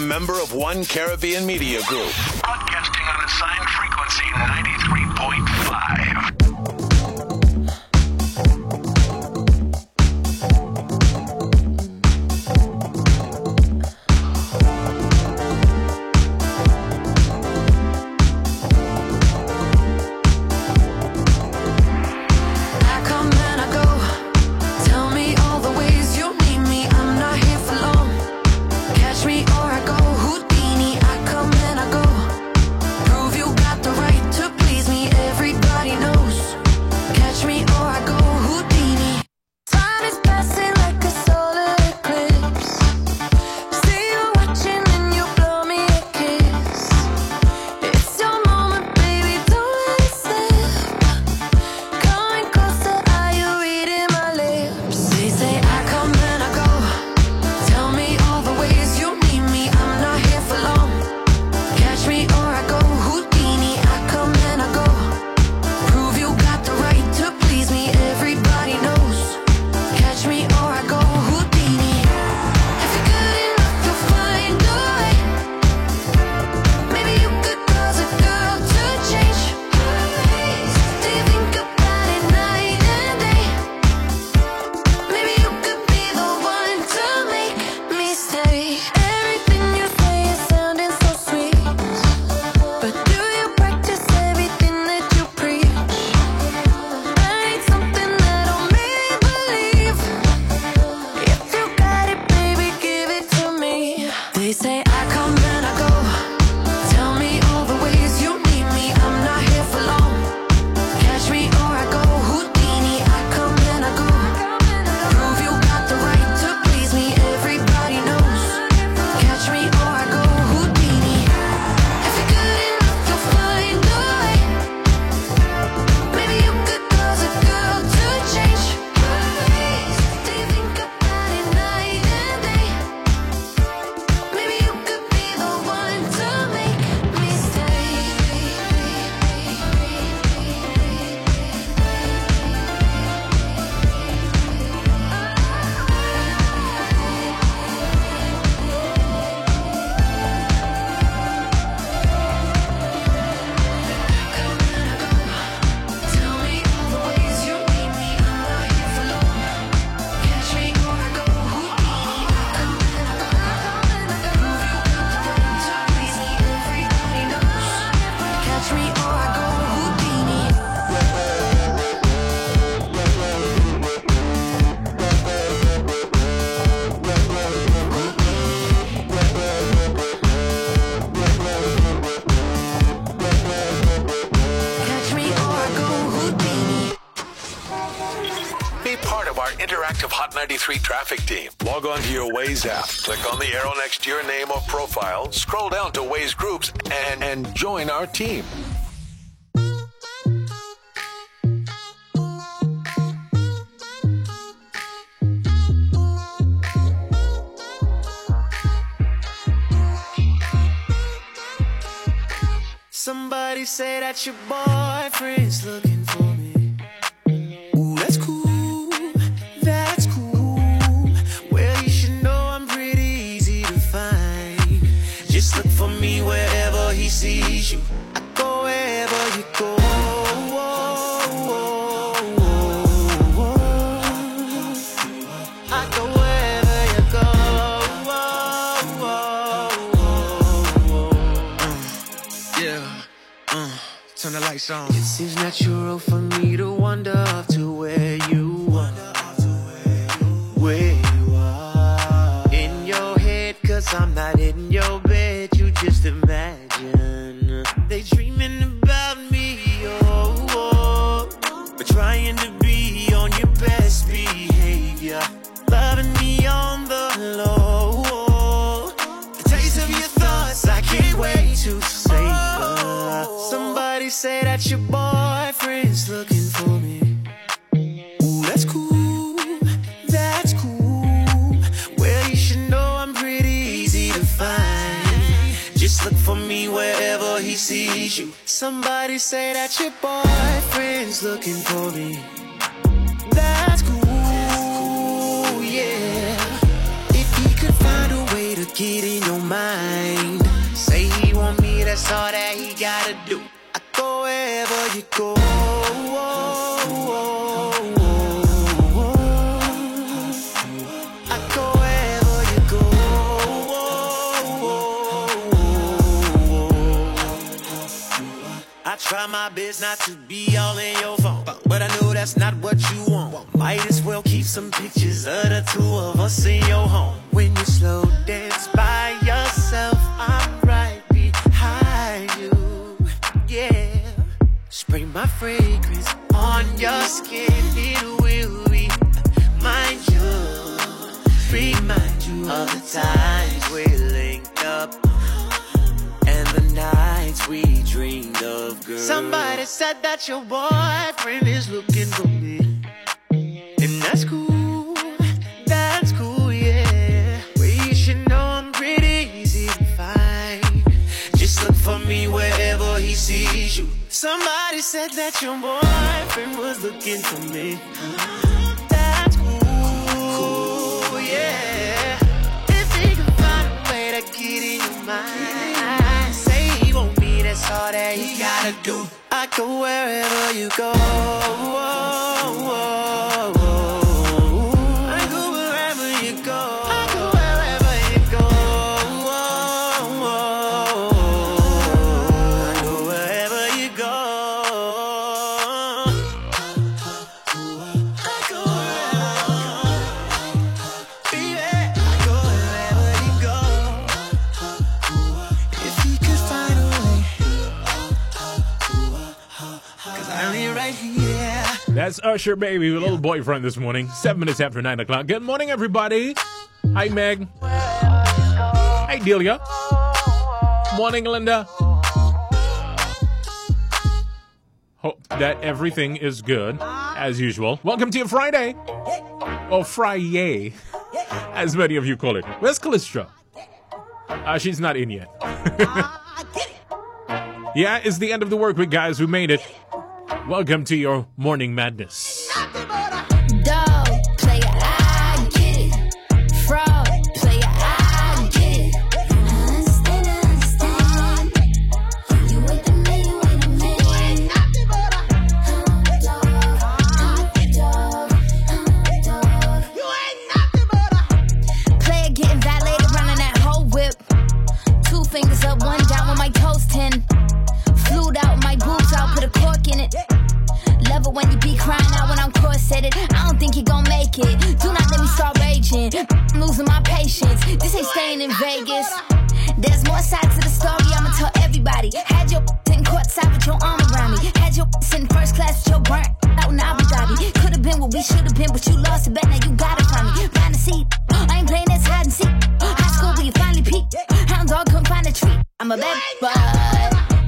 member of One Caribbean Media Group. Waze app. Click on the arrow next to your name or profile, scroll down to Waze Groups, and, and join our team. say that your boyfriend's looking for me. That's cool, yeah. If he could find a way to get in your mind, say he want me, that's all that he gotta do. I go wherever you go. Try my best not to be all in your phone, but I know that's not what you want. Might as well keep some pictures of the two of us in your home. When you slow dance by yourself, I'm right behind you. Yeah, spray my fragrance on your skin. It will remind you, remind you of the times we linked up and the nights we dreamed of, girl. Somebody said that your boyfriend is looking for me. And that's cool, that's cool, yeah. Well, you should know I'm pretty easy to find. Just look for me wherever he sees you. Somebody said that your boyfriend was looking for me. That's cool, yeah. If he can find a way to get in your mind, all that he gotta do. I go wherever you go. That's Usher Baby with Little Boyfriend this morning, seven minutes after nine o'clock. Good morning, everybody. Hi, Meg. Hi, Delia. Morning, Linda. Hope that everything is good as usual. Welcome to your Friday. Or Friday, as many of you call it. Where's Callistra? Uh, she's not in yet. yeah, it's the end of the work week, guys. We made it. Welcome to your morning madness. It when you be crying out when I'm corseted. I don't think you gon' make it. Do not let me start raging. I'm losing my patience. This ain't staying in Vegas. There's more sides to the story, I'ma tell everybody. Had your in courtside with your arm around me. Had your in first class with your burnt out in Abu Dhabi. Could've been what we should've been, but you lost it. Bet now you gotta from me. Find a seat. I ain't playing this hide and seek. High school where you finally peak. Hound dog couldn't find a treat. I'm a bad bud.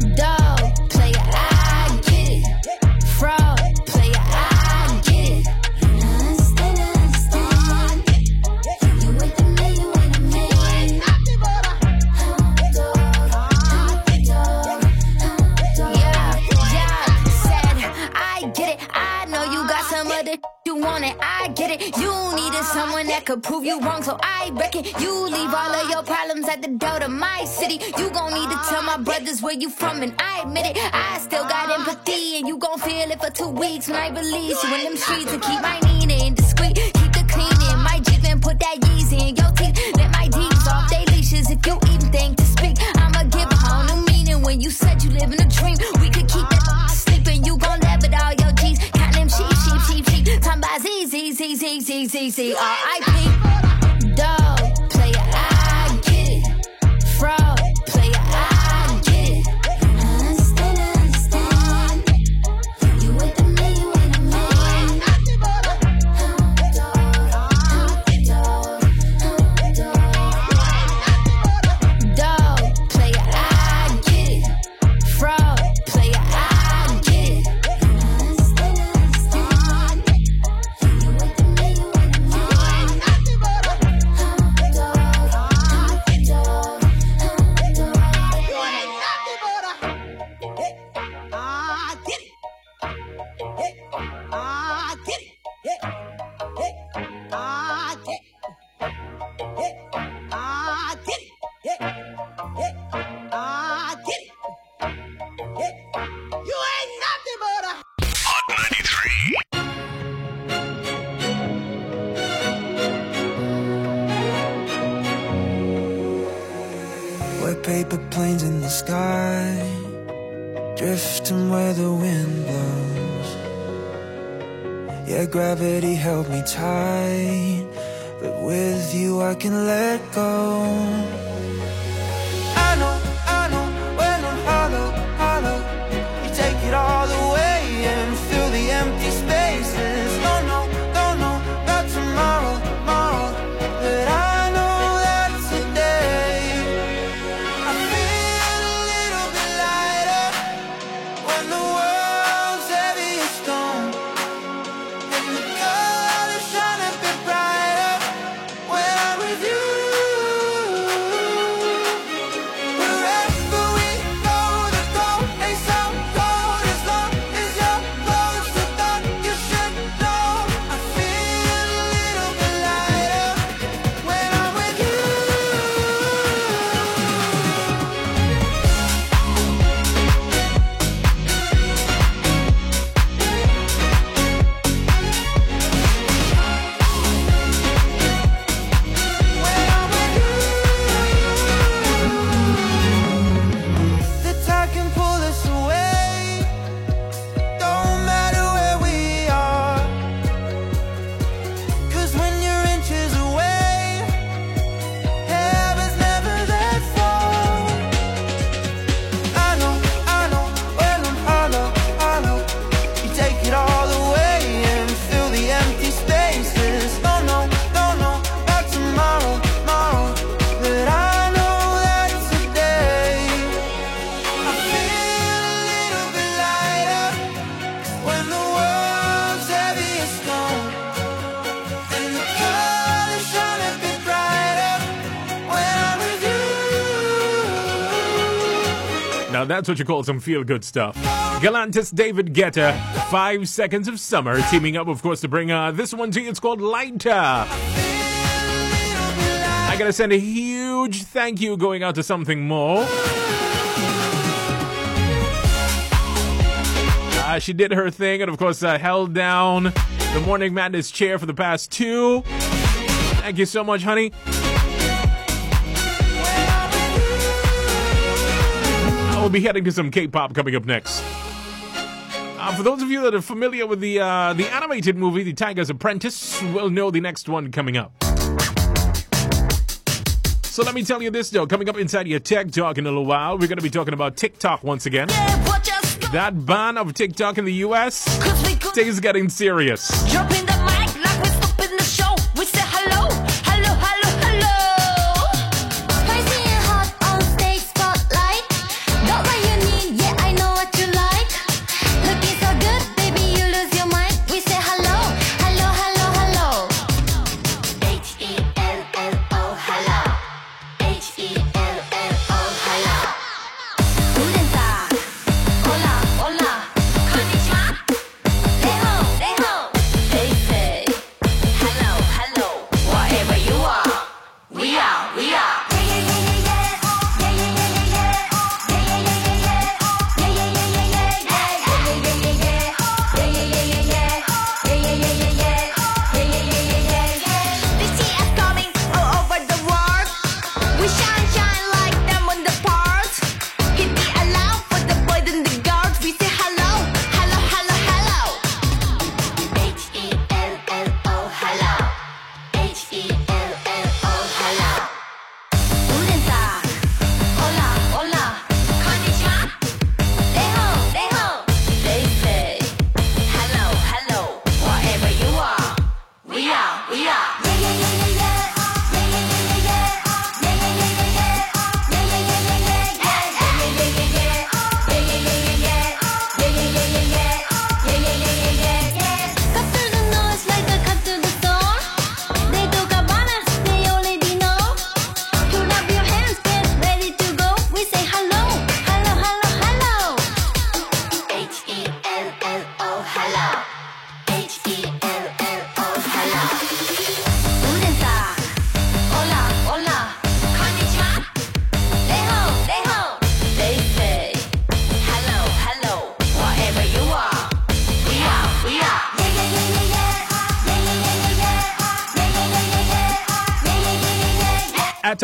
Want it. I get it. You needed someone that could prove you wrong, so I reckon you leave all of your problems at the door to my city. You gon' need to tell my brothers where you from, and I admit it. I still got empathy, and you gon' feel it for two weeks when I release you in them streets and keep my Nina discreet. Keep the cleaning, my Jeep and put that Yeezy in your teeth. Let my D's off they leashes if you even think to speak. I'ma give a whole new meaning when you said you live in a dream. We could keep that sleeping, you gon' live it all your G's. Count them sheep, sheep, sheep, Talking about Z, Z, Z, Z, Z, Z, Z, R.I.P. sky, drifting where the wind blows. Yeah, gravity held me tight, but with you I can let go. That's what you call some feel good stuff. Galantis David Guetta, Five Seconds of Summer, teaming up, of course, to bring uh, this one to you. It's called Lighter. I gotta send a huge thank you going out to something more. Uh, she did her thing and, of course, uh, held down the Morning Madness chair for the past two. Thank you so much, honey. We'll be heading to some K-pop coming up next. Uh, for those of you that are familiar with the uh, the animated movie, The Tiger's Apprentice, will know the next one coming up. So let me tell you this though, coming up inside your tech talk in a little while, we're going to be talking about TikTok once again. Yeah, that ban of TikTok in the U.S. things getting serious.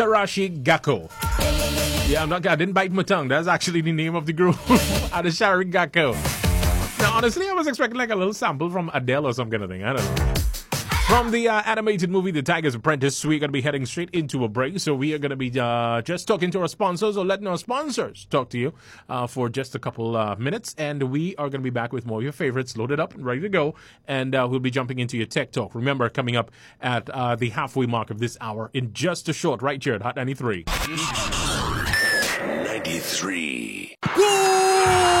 Sharashi Gakko. Yeah, I'm not. I didn't bite my tongue. That's actually the name of the group, Atarashii Gakko. Now, honestly, I was expecting like a little sample from Adele or some kind of thing. I don't know. From the uh, animated movie The Tiger's Apprentice, we're going to be heading straight into a break. So we are going to be uh, just talking to our sponsors or letting our sponsors talk to you uh, for just a couple uh, minutes. And we are going to be back with more of your favorites loaded up and ready to go. And uh, we'll be jumping into your tech talk. Remember, coming up at uh, the halfway mark of this hour in just a short, right here at Hot 93. 93. Goal!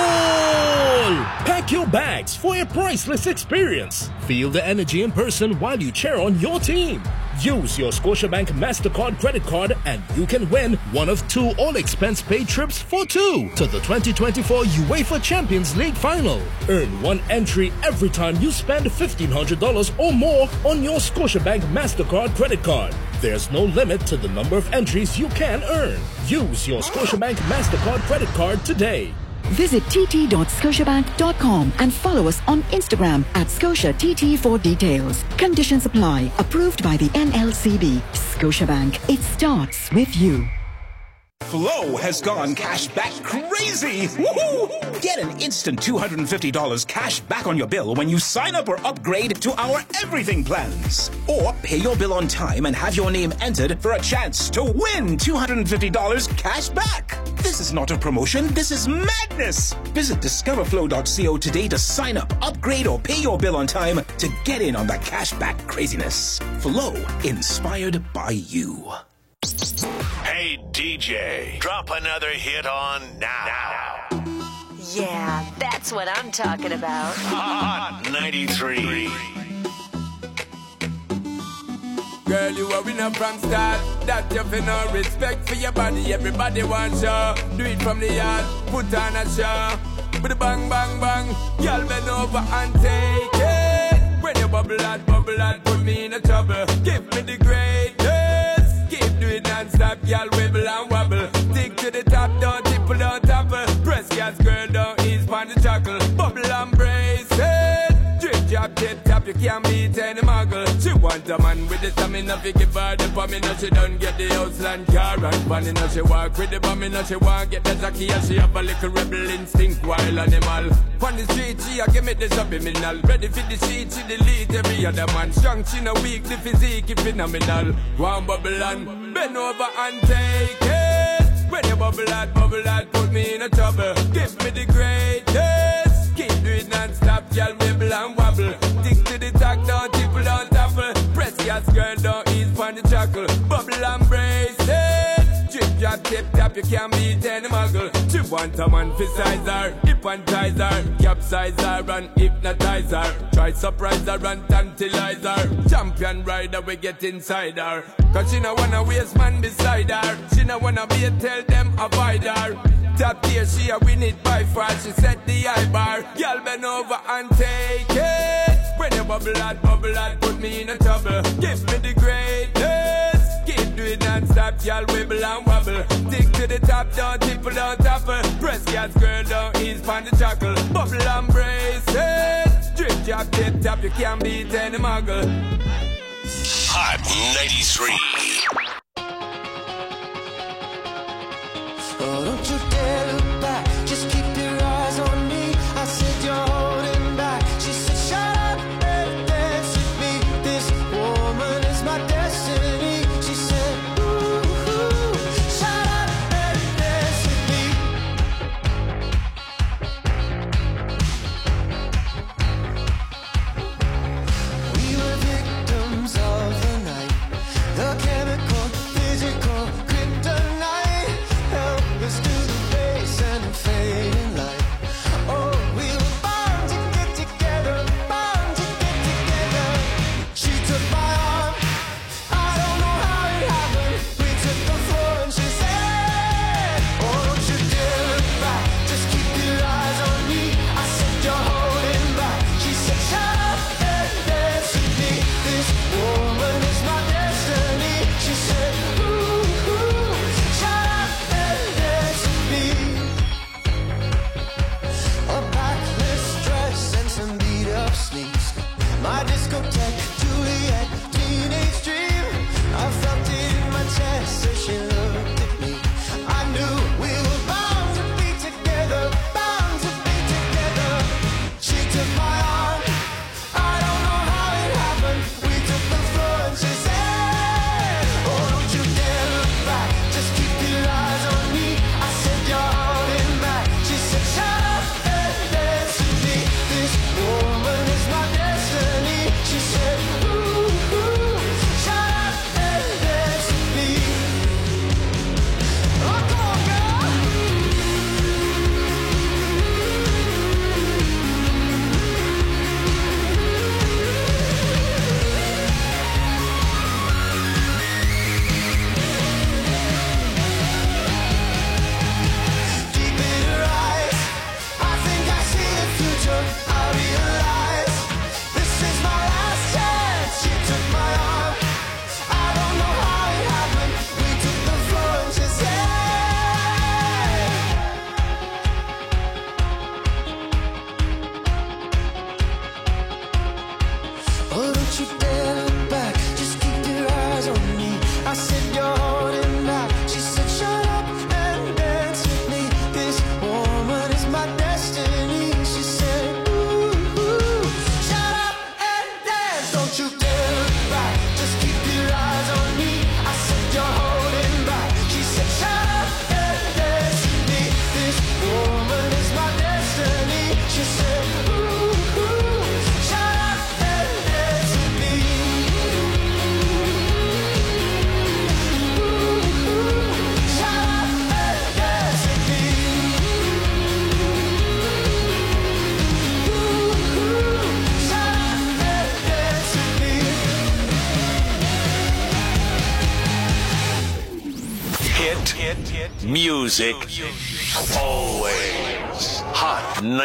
Pack your bags for a priceless experience. Feel the energy in person while you cheer on your team. Use your Scotiabank MasterCard credit card and you can win one of two all expense paid trips for two to the 2024 UEFA Champions League final. Earn one entry every time you spend $1,500 or more on your Scotiabank MasterCard credit card. There's no limit to the number of entries you can earn. Use your Scotiabank MasterCard credit card today. Visit tt.scotiabank.com and follow us on Instagram at ScotiaTT for details. Conditions apply. Approved by the NLCB. Scotiabank. It starts with you. Flow has gone cash back crazy. Woohoo! Get an instant $250 cash back on your bill when you sign up or upgrade to our everything plans. Or pay your bill on time and have your name entered for a chance to win $250 cash back. This is not a promotion, this is madness. Visit discoverflow.co today to sign up, upgrade, or pay your bill on time to get in on the cash back craziness. Flow, inspired by you. Hey, DJ, drop another hit on now. Yeah, that's what I'm talking about. Hot 93. Girl, you are winner from start. That you feel no respect for your body. Everybody wants you. Do it from the yard. Put on a show. With a bang, bang, bang. Girl, bend over and take it. When you bubble out, bubble out, put me in a trouble. Give me the greatest. Non-stop, girl, wibble and wobble. Can't beat any muggle. She want a man with the stamina, fi give her the you she don't get the house land car and fun, you know she walk with the bomb, you know she want get the jockey, and she have a little rebel instinct, wild animal. On the street, she a give me the subliminal. Ready for the sheet, she delete every other man. Strong, she no weak, the physique is phenomenal. One bubble and bend over and take it. When you bubble out, bubble out, put me in a trouble. Give me the greatest. Keep doing non-stop, y'all wibble and wobble. Gas, girl, don't ease on the chuckle. Bubble and brace it. Drip, drop, tip, tap, you can't beat any muggle. She want a man for size her, hypnotize her, capsize her and hypnotize her. Try surprise her and tantalize her. Champion rider, we get inside her. Cause she no wanna waste man beside her. She no wanna be a tell them avoid her. Top tier, she a win it by far. She set the high bar. Y'all bend over and take it. When you bubble out, bubble out, put me in a trouble. Give me the greatest. Keep doing non-stop, y'all wibble and wobble. Stick to the top, don't tipple, don't topple. Press gas, girl, don't ease on the chuckle. Bubble and brace it. Drip, drop, tip, tap, you can't beat any muggle. Hot 93. Oh,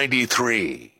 93.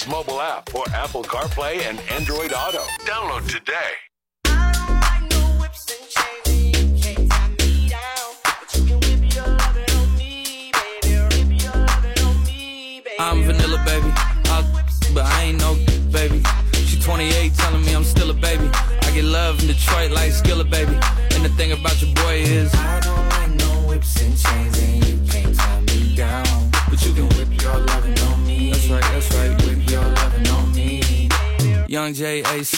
93's mobile app for Apple CarPlay and Android Auto. Download today.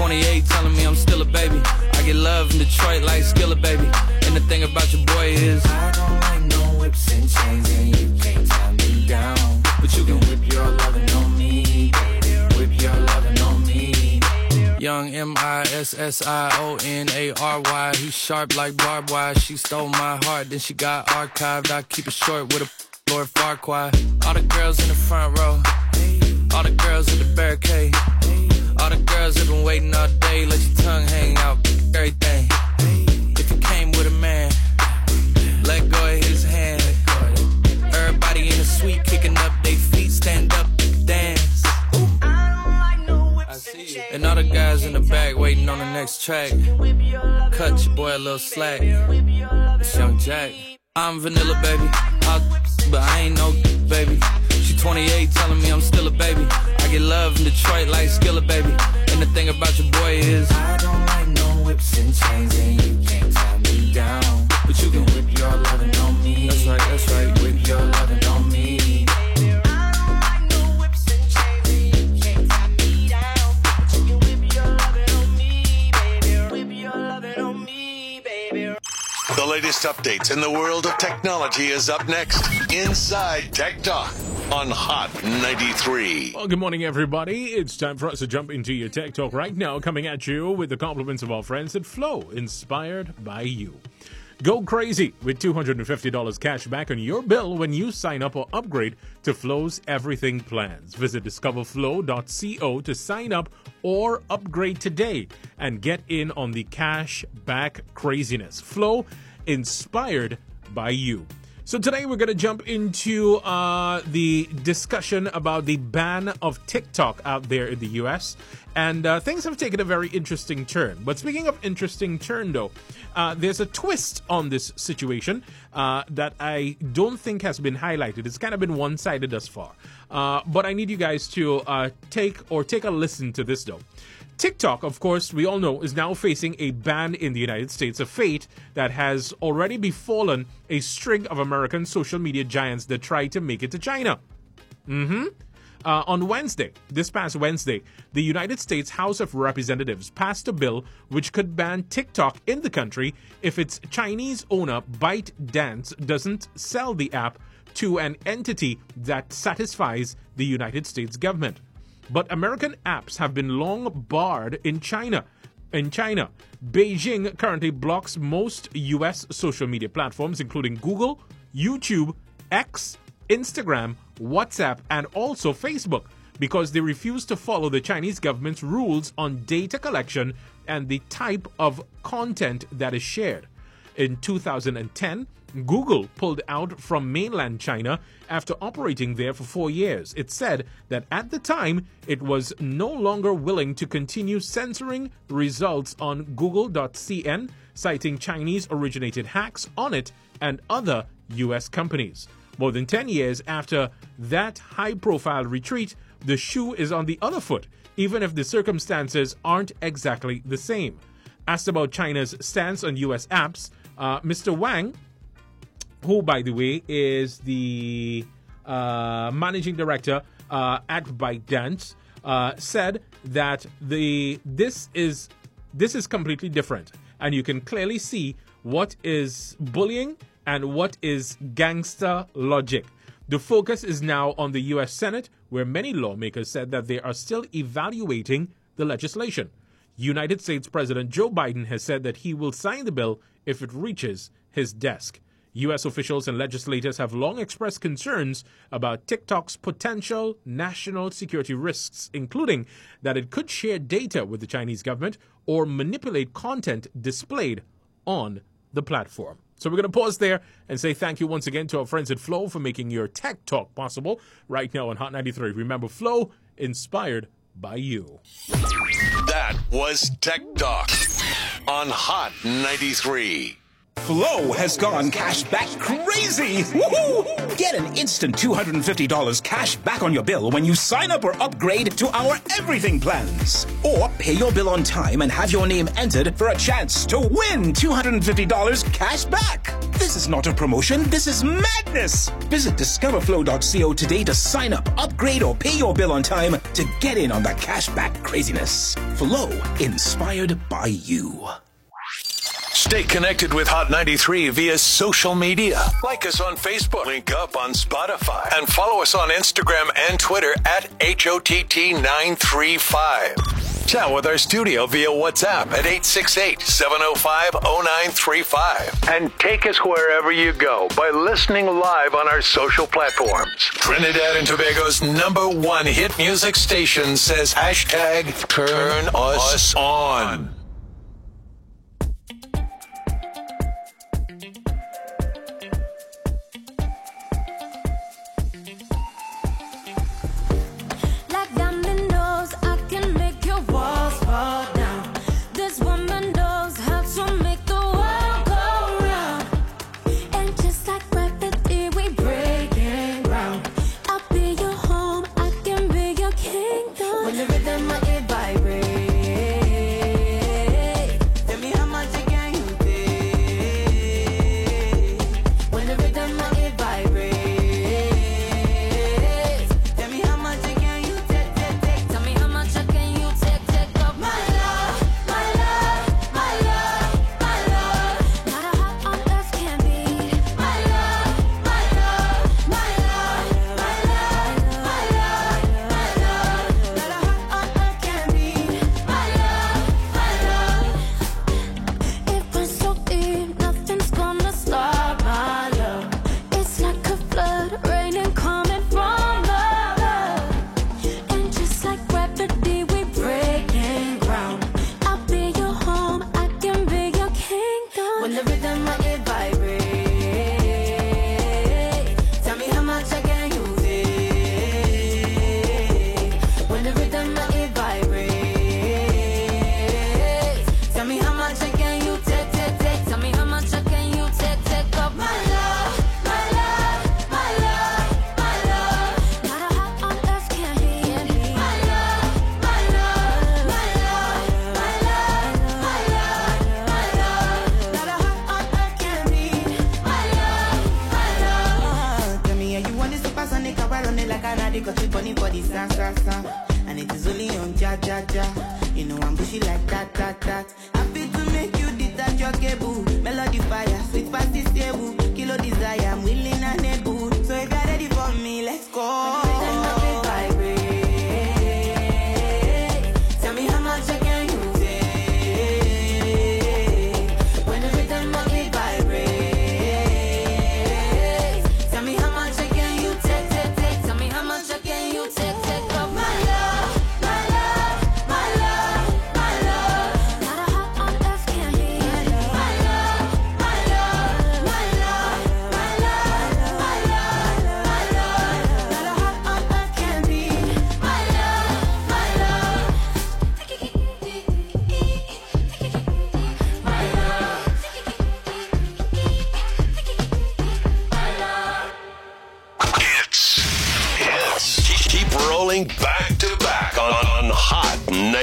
She 28, telling me I'm still a baby. I get love in Detroit like Skilla, baby. And the thing about your boy is I don't like no whips and chains, and you can't tie me down. But you can whip your loving on me, baby. Whip your loving on me. Young M I S S I O N A R Y. He sharp like barbed wire. She stole my heart, then she got archived. I keep it short with a Lord Farquaad. All the girls in the front row. All the girls at the barricade. All the girls have been waiting all day. Let your tongue hang out. Everything. If you came with a man, let go of his hand. Everybody in the suite kicking up their feet. Stand up, dance. I. And all the guys in the back waiting on the next track. Cut your boy a little slack. It's Young Jack. I'm vanilla, baby. I'll, but I ain't no baby. She 28, telling me I'm still a baby. I get love in Detroit like Skilla, baby. And the thing about your boy is I don't like no whips and chains, and you can't tie me down. But you can whip your lovin' on me. That's right, that's right. Whip your lovin' on me. The latest updates in the world of technology is up next. Inside Tech Talk on Hot 93. Well, good morning, everybody. It's time for us to jump into your tech talk right now, coming at you with the compliments of our friends at Flow, inspired by you. Go crazy with $250 cash back on your bill when you sign up or upgrade to Flow's Everything plans. Visit discoverflow.co to sign up or upgrade today and get in on the cash back craziness. Flow, inspired by you. So today we're going to jump into uh, the discussion about the ban of TikTok out there in the U.S. And uh, things have taken a very interesting turn. But speaking of interesting turn, though, uh, there's a twist on this situation uh, that I don't think has been highlighted. It's kind of been one-sided thus far. Uh, but I need you guys to uh, take or take a listen to this, though. TikTok, of course, we all know, is now facing a ban in the United States, a fate that has already befallen a string of American social media giants that tried to make it to China. Mm-hmm. Uh, on Wednesday, this past Wednesday, the United States House of Representatives passed a bill which could ban TikTok in the country if its Chinese owner ByteDance doesn't sell the app to an entity that satisfies the United States government. But American apps have been long barred in China. In China, Beijing currently blocks most US social media platforms, including Google, YouTube, X, Instagram, WhatsApp, and also Facebook, because they refuse to follow the Chinese government's rules on data collection and the type of content that is shared. In 2010, Google pulled out from mainland China after operating there for four years. It said that at the time, it was no longer willing to continue censoring results on Google.cn, citing Chinese originated hacks on it and other US companies. More than 10 years after that high profile retreat, the shoe is on the other foot, even if the circumstances aren't exactly the same. Asked about China's stance on US apps, uh, Mr. Wang, who, by the way, is the uh, managing director uh, at ByteDance, uh, said that the this is this is completely different, and you can clearly see what is bullying and what is gangster logic. The focus is now on the U.S. Senate, where many lawmakers said that they are still evaluating the legislation. United States President Joe Biden has said that he will sign the bill if it reaches his desk. U.S. officials and legislators have long expressed concerns about TikTok's potential national security risks, including that it could share data with the Chinese government or manipulate content displayed on the platform. So we're going to pause there and say thank you once again to our friends at Flow for making your tech talk possible right now on Hot 93. Remember, Flow, inspired by you. That was Tech Talk on Hot 93. Flow has gone cash back crazy. Woohoo! Get an instant $250 cash back on your bill when you sign up or upgrade to our everything plans. Or pay your bill on time and have your name entered for a chance to win $250 cash back. This is not a promotion, this is madness. Visit discoverflow.co today to sign up, upgrade, or pay your bill on time to get in on the cash back craziness. Flow, inspired by you. Stay connected with Hot 93 via social media. Like us on Facebook, link up on Spotify, and follow us on Instagram and Twitter at HOTT935. Chat with our studio via WhatsApp at 868 705 0935. And take us wherever you go by listening live on our social platforms. Trinidad and Tobago's number one hit music station says hashtag turn us on.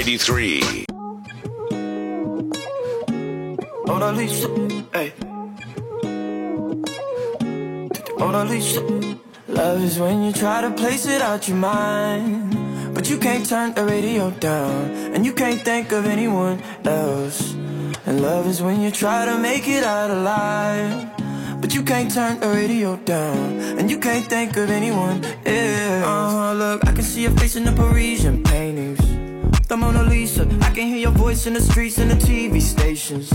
93. Mona Lisa, hey. Mona Lisa. Love is when you try to place it out your mind. But you can't turn the radio down. And you can't think of anyone else. And love is when you try to make it out alive. But you can't turn the radio down. And you can't think of anyone else. uh-huh, look, I can see your face in the Parisian paintings. I can hear your voice in the streets and the TV stations.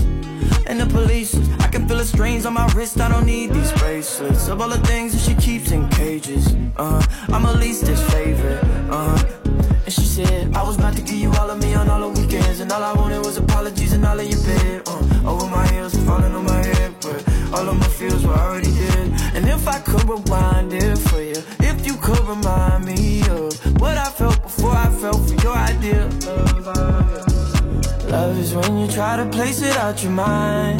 And the police. I can feel the strains on my wrist. I don't need these bracelets. Of all the things that she keeps in cages. Uh, I'm at least favorite. Uh, and she said, I was about to give you all of me on all the weekends. And all I wanted was apologies and all of your bed. When you try to place it out your mind.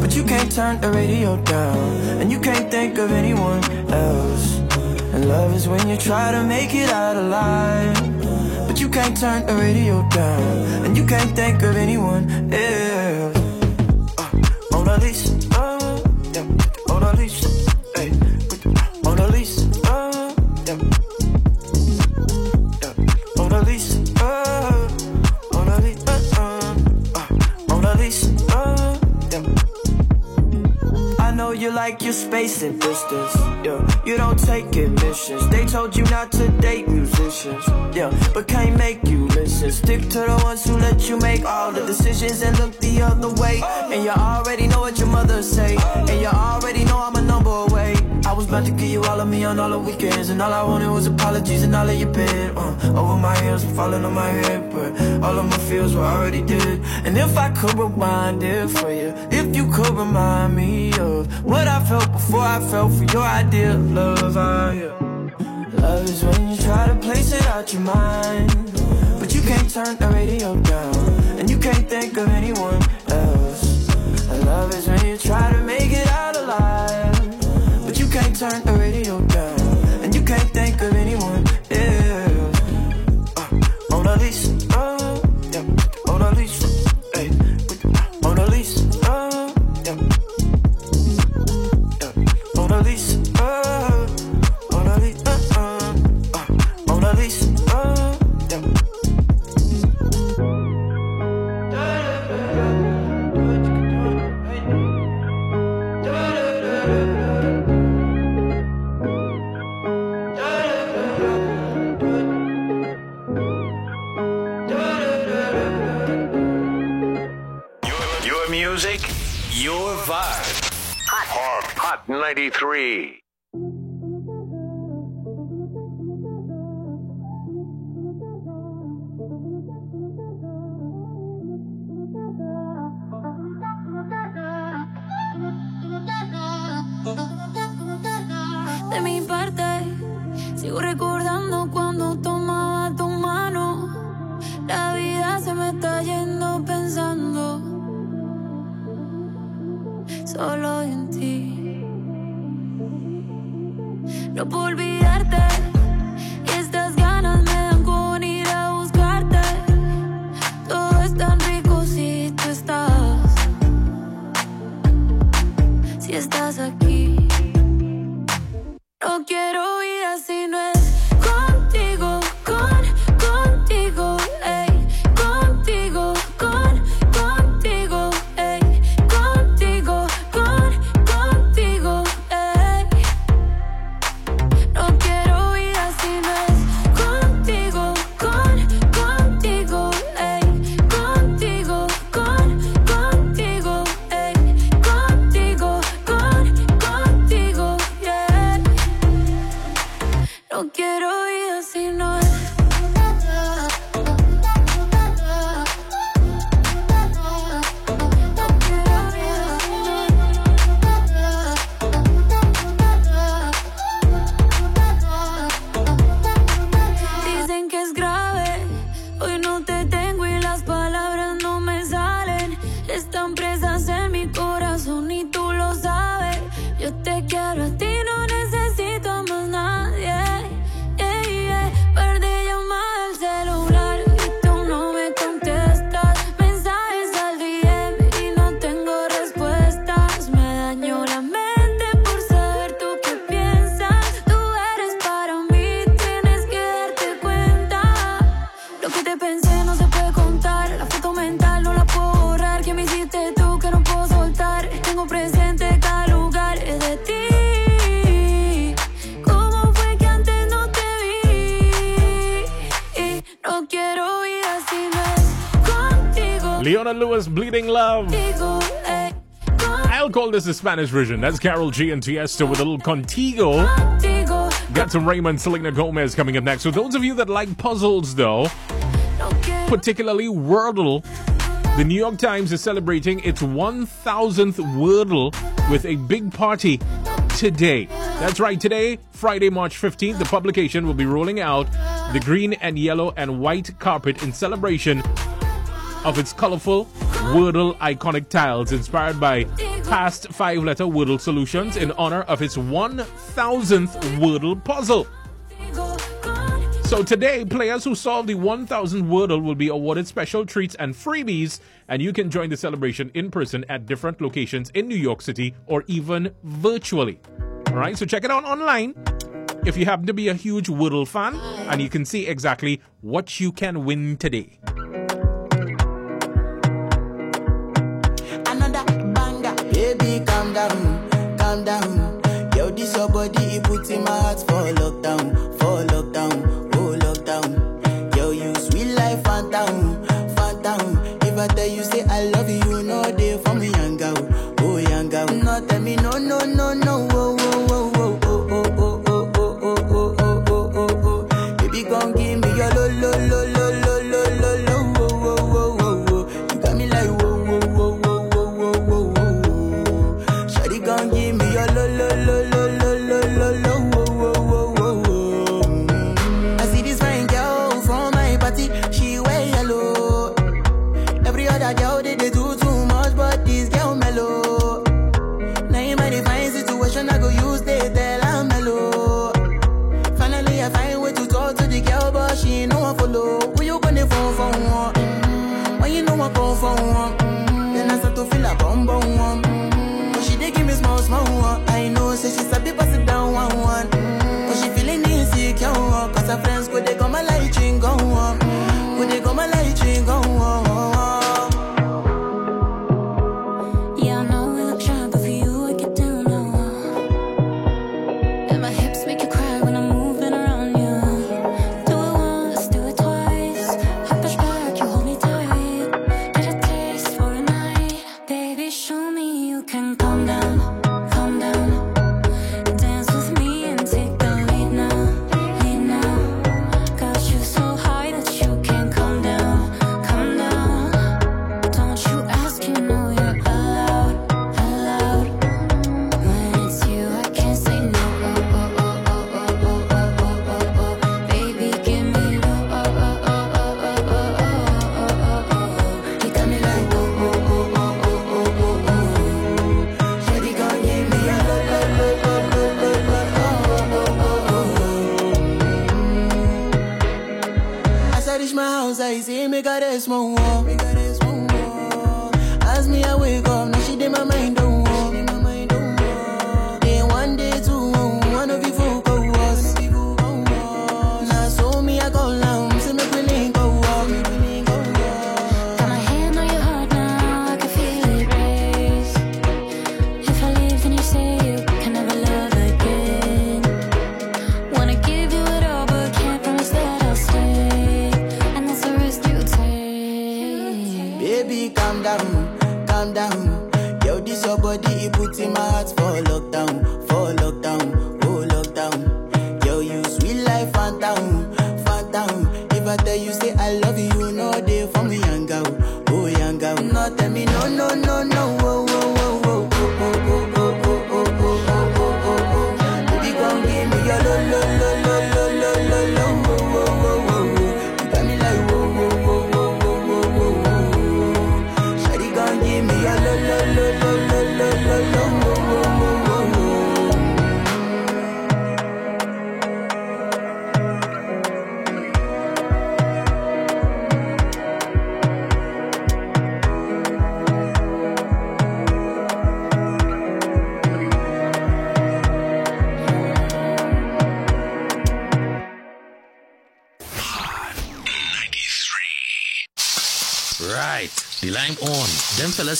But you can't turn the radio down. And you can't think of anyone else. And love is when you try to make it out alive. But you can't turn the radio down. And you can't think of anyone else. And distance, yeah. You don't take admissions. They told you not to date musicians, yeah. But can't make you listen. Stick to the ones who let you make all the decisions and look the other way. And you already know what your mother say. And you already know I'm a number away. I was about to give you all of me on all the weekends. And all I wanted was apologies and all of your bed. Uh, over my heels and falling on my head. But all of my feels were already dead. And if I could rewind it for you could remind me of what I felt before I felt for your idea of love. I, yeah. Love is when you try to place it out your mind. But you can't turn the radio down. And you can't think of anyone else. Love is when you try to make it out alive. But you can't turn the radio recordando cuando tomaba tu mano. La vida se me está yendo pensando solo en ti. This is Spanish version. That's Karol G and Tiesto with a little contigo. Got some Raymond Selena Gomez coming up next. So those of you that like puzzles, though, particularly Wordle, the New York Times is celebrating its 1,000th Wordle with a big party today. That's right, today, Friday, March 15th, the publication will be rolling out the green and yellow and white carpet in celebration of its colorful Wordle iconic tiles inspired by past five letter Wordle solutions in honor of its 1000th Wordle puzzle. So today, players who solve the 1000 Wordle will be awarded special treats and freebies, and you can join the celebration in person at different locations in New York City or even virtually. All right, so check it out online if you happen to be a huge Wordle fan, and you can see exactly what you can win today. down, calm down. Yo, this your body, it puts in my heart for lockdown. eyes, he me got a small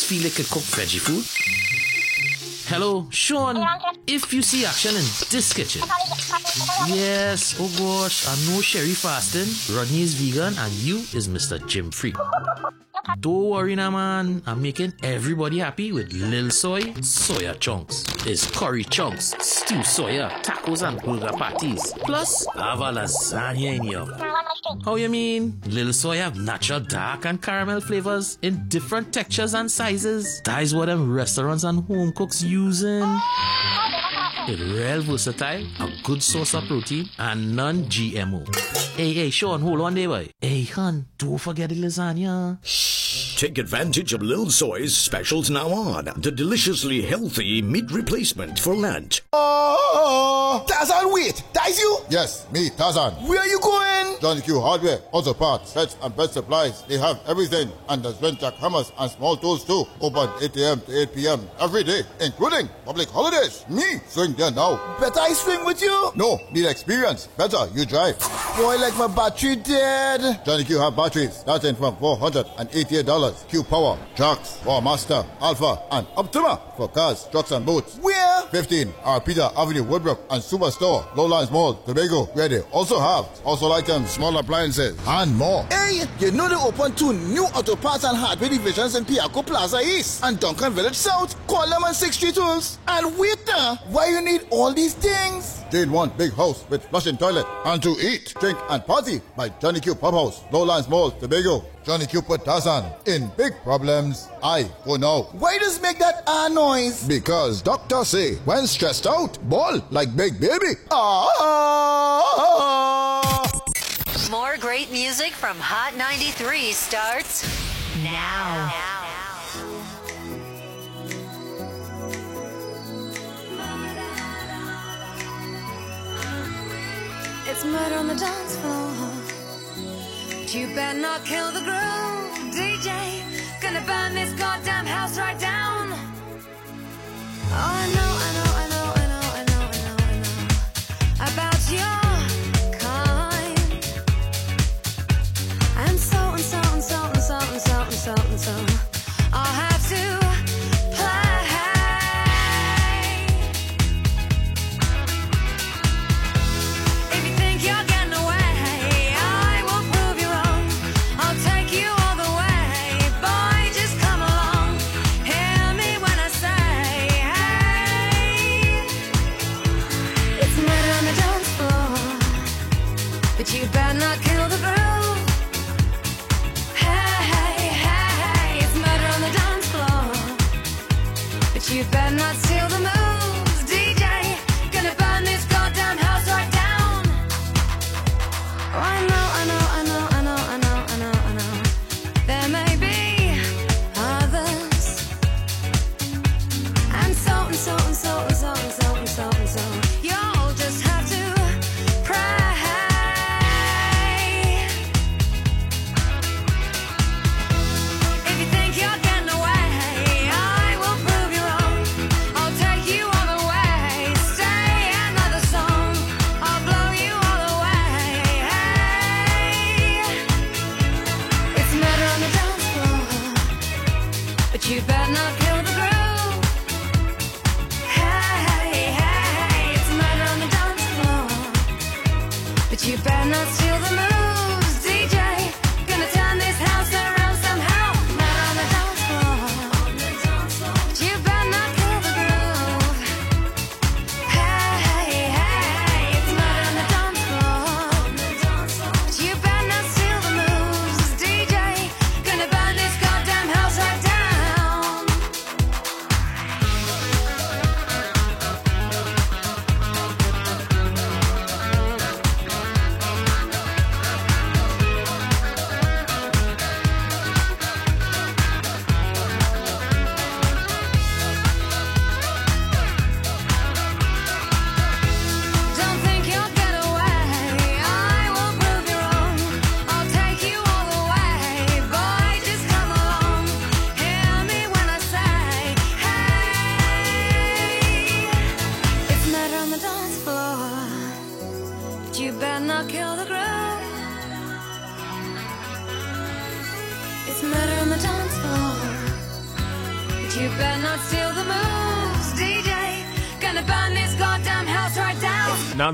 A cook veggie food. Hello, Sean. If you see action in this kitchen. Yes, oh gosh, I know Sherry fasting, Rodney is vegan, and you is Mr. Jim Free. Don't worry now, man. I'm making everybody happy with Lil Soy soya chunks. It's curry chunks, stew soya, tacos and burger patties. Plus, I have a lasagna in here. How you mean? Lil Soy have natural dark and caramel flavors in different textures and sizes. That is what them restaurants and home cooks using. It's real versatile, a good source of protein, and non-GMO. Hey, hey, Sean, hold on there, boy. Hey, hon, don't forget the lasagna. Take advantage of Lil Soy's specials now on. The deliciously healthy meat replacement for Lent. Oh, ah. Tarzan, wait, that is you? Yes, me, Tarzan. Where are you going? Johnny Q Hardware, auto parts, sets, and best supplies. They have everything, and there's rent jack hammers and small tools too. Open 8 a.m. to 8 p.m. every day, including public holidays. Me, swing there now. Better I swing with you? No, need experience. Better you drive. Boy, like my battery dead. Johnny Q have batteries starting from $488. Q Power, Trucks, War Master, Alpha, and Optima for cars, trucks, and boats. Where? 15 Ariapita Avenue, Woodbrook, and Superstore, Lowlands Mall, Tobago, where they also have household items, small appliances, and more. Hey, you know they open two new auto parts and hardware divisions in Piarco Plaza East and Duncan Village South. Call them on 6 Street Tools. And wait there, why you need all these things? Jane one big house with flushing toilet and to eat, drink, and party by Johnny Q Pub House, Lowlands Mall, Tobago. Johnny Q put Tarzan in big problems. I go now. Why does make that ah noise? Because doctors say when stressed out, ball like big baby. Ah. More great music from Hot 93 starts now. It's murder on the dance floor. You better not kill the groove, DJ. Gonna burn this goddamn house right down. Oh, I know, I know,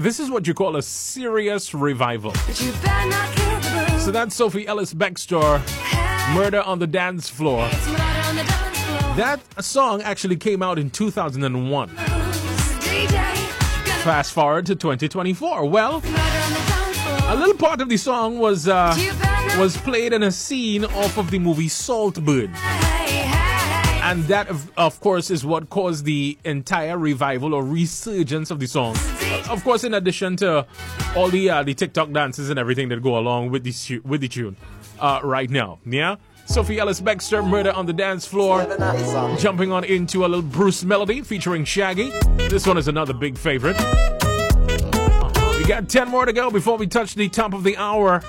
this is what you call a serious revival. So that's Sophie Ellis Bextor, Murder on the Dance Floor. That song actually came out in 2001. Fast forward to 2024. Well, a little part of the song was uh, was played in a scene off of the movie Saltburn. And that, of, of course, is what caused the entire revival or resurgence of the song. Of course, in addition to all the uh, the TikTok dances and everything that go along with the with the tune, uh, right now, yeah. Sophie Ellis Bextor, Murder on the Dance Floor. Jumping on into a little Bruce Melodie featuring Shaggy. This one is another big favorite. We got 10 more to go before we touch the top of the hour.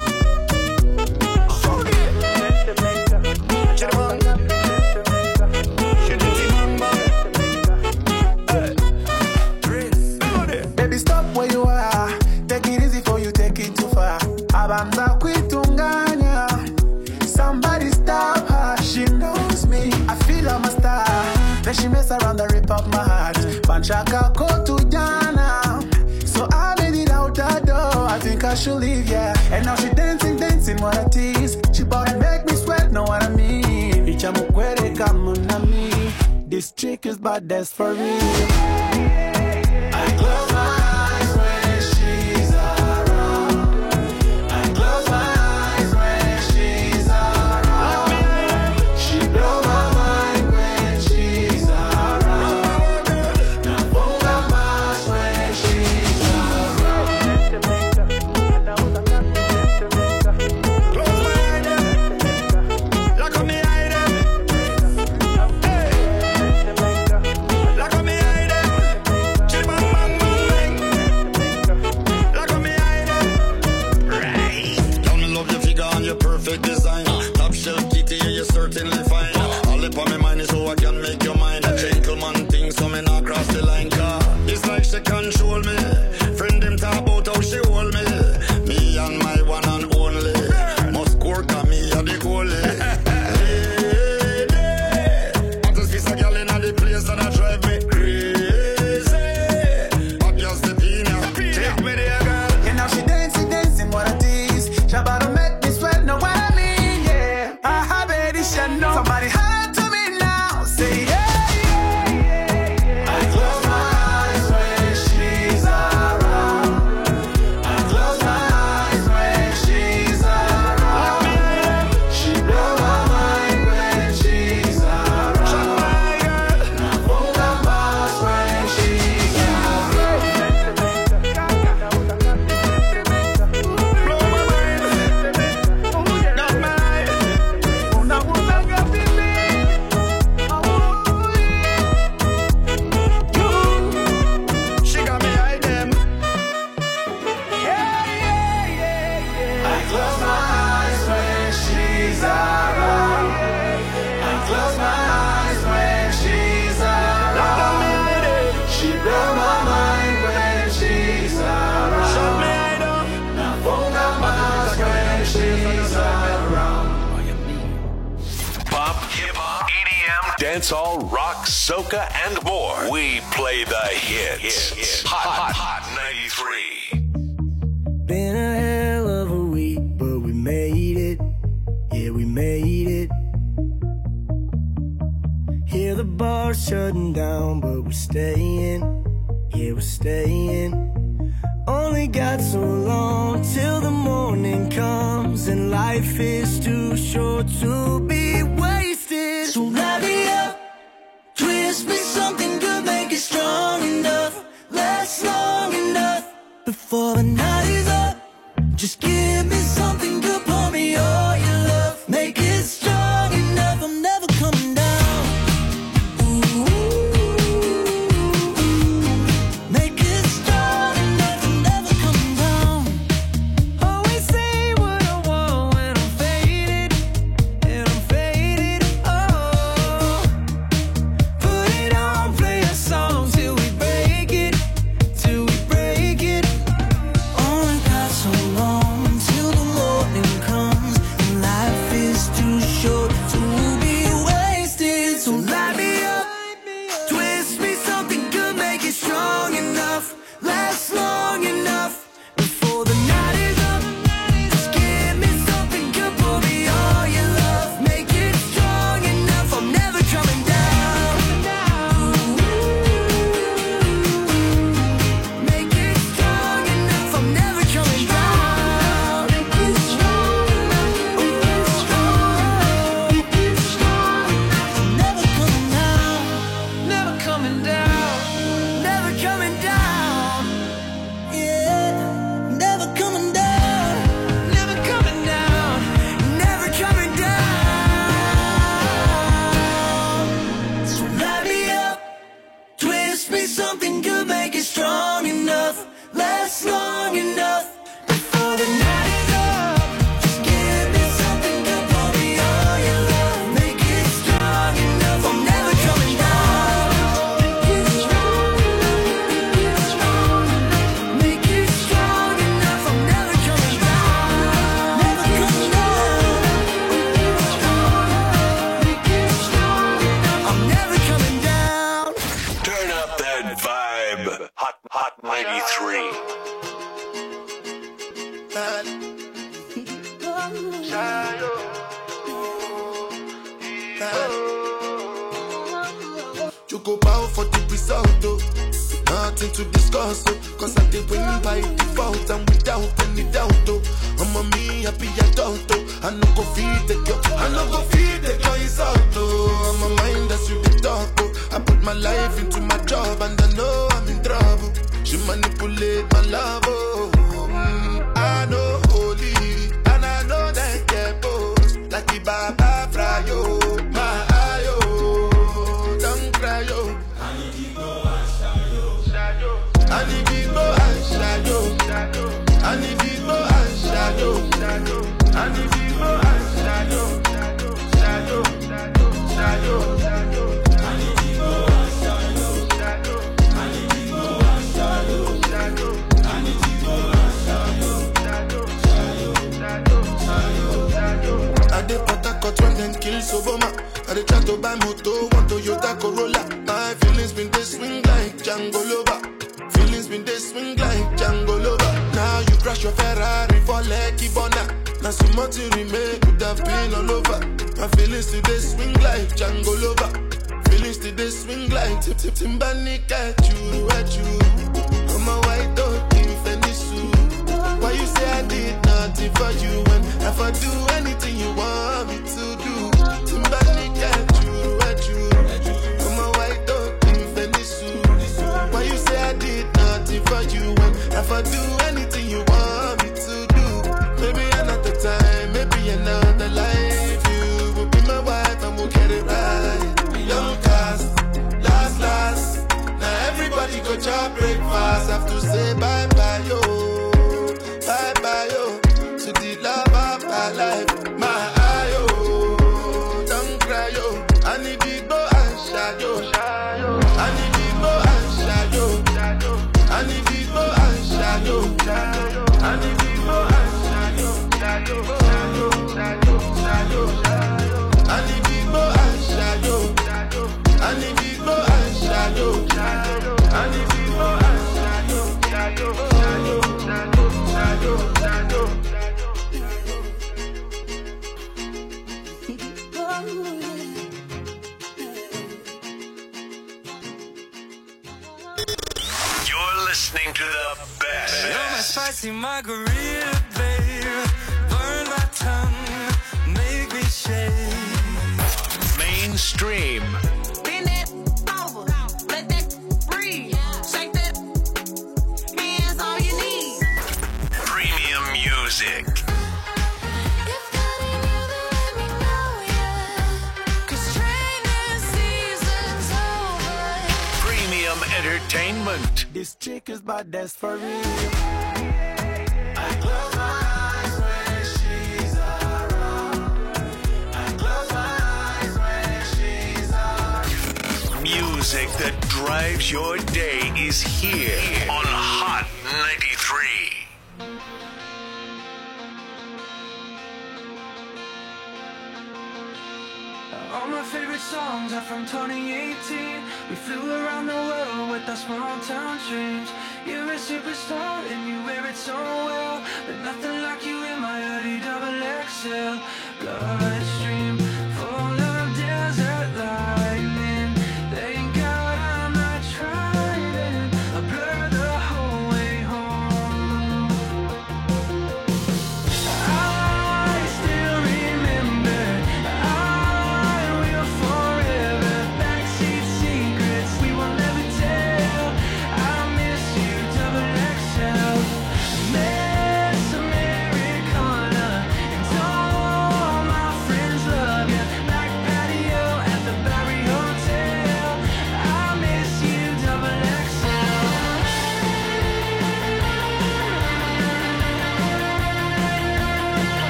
Chaka to So I made it out that door. I think I should leave, yeah. And now she dancing, dancing, what a tease. She bout make me sweat, know what I mean? Icha mukwere kamunami. This chick is bad, that's for real. Yeah.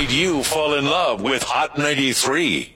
made you fall in love with Hot 93.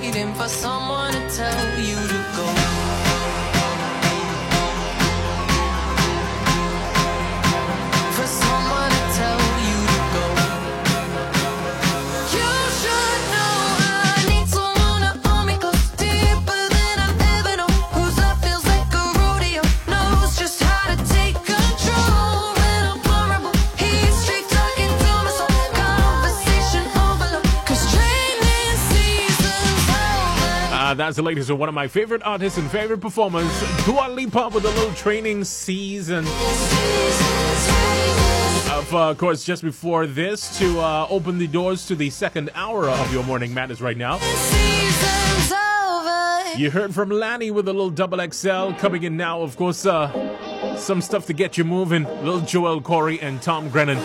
waiting for someone to tell you Uh, that's the latest of one of my favorite artists and favorite performers, Dua Lipa, with a little training season. Of uh, course, just before this, to uh, open the doors to the second hour of your morning madness right now. You heard from LANY with a little double XL coming in now. Of course, uh, some stuff to get you moving. Little Joel Corry and Tom Grennan.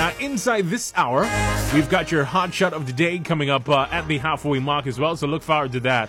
Now, inside this hour, we've got your hot shot of the day coming up uh, at the halfway mark as well, so look forward to that.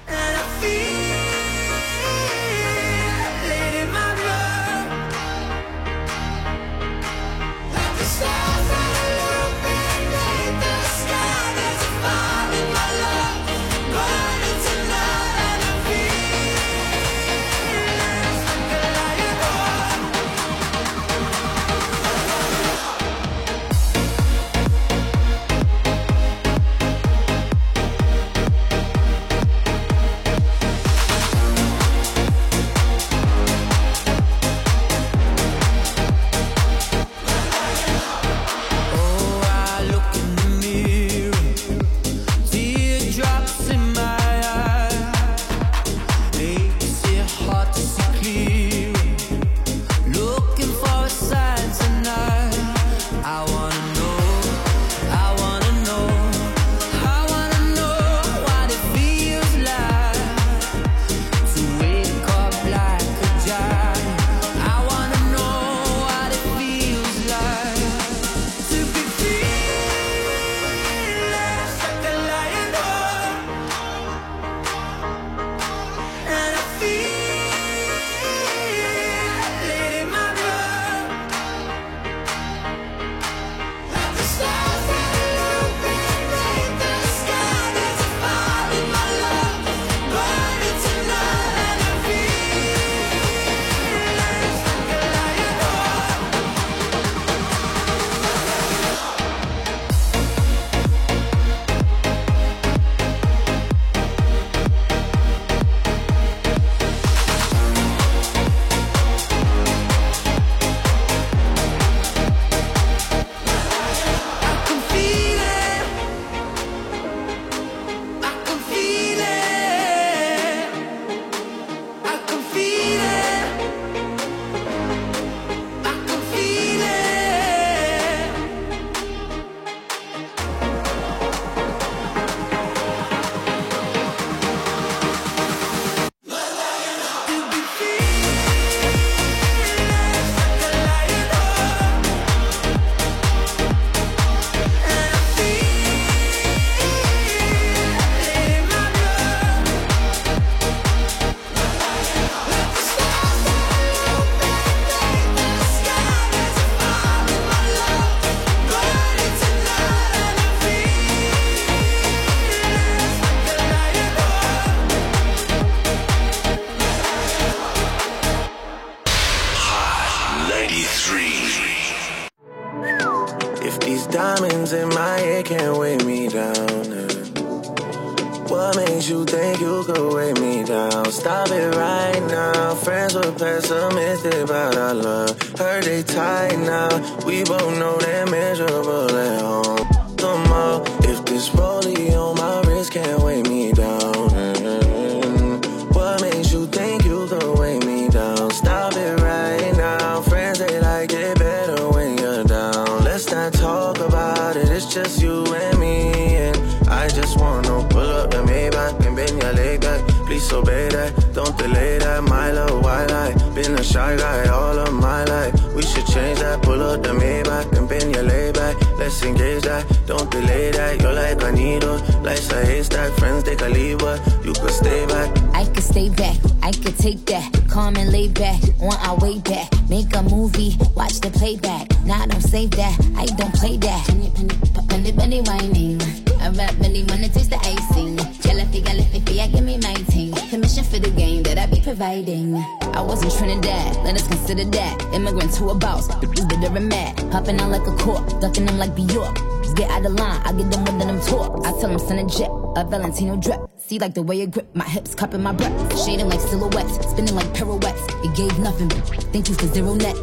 A Valentino drip. See like the way it grip, my hips cupping my breath. Shading like silhouettes, spinning like pirouettes. It gave nothing, thank you for zero net.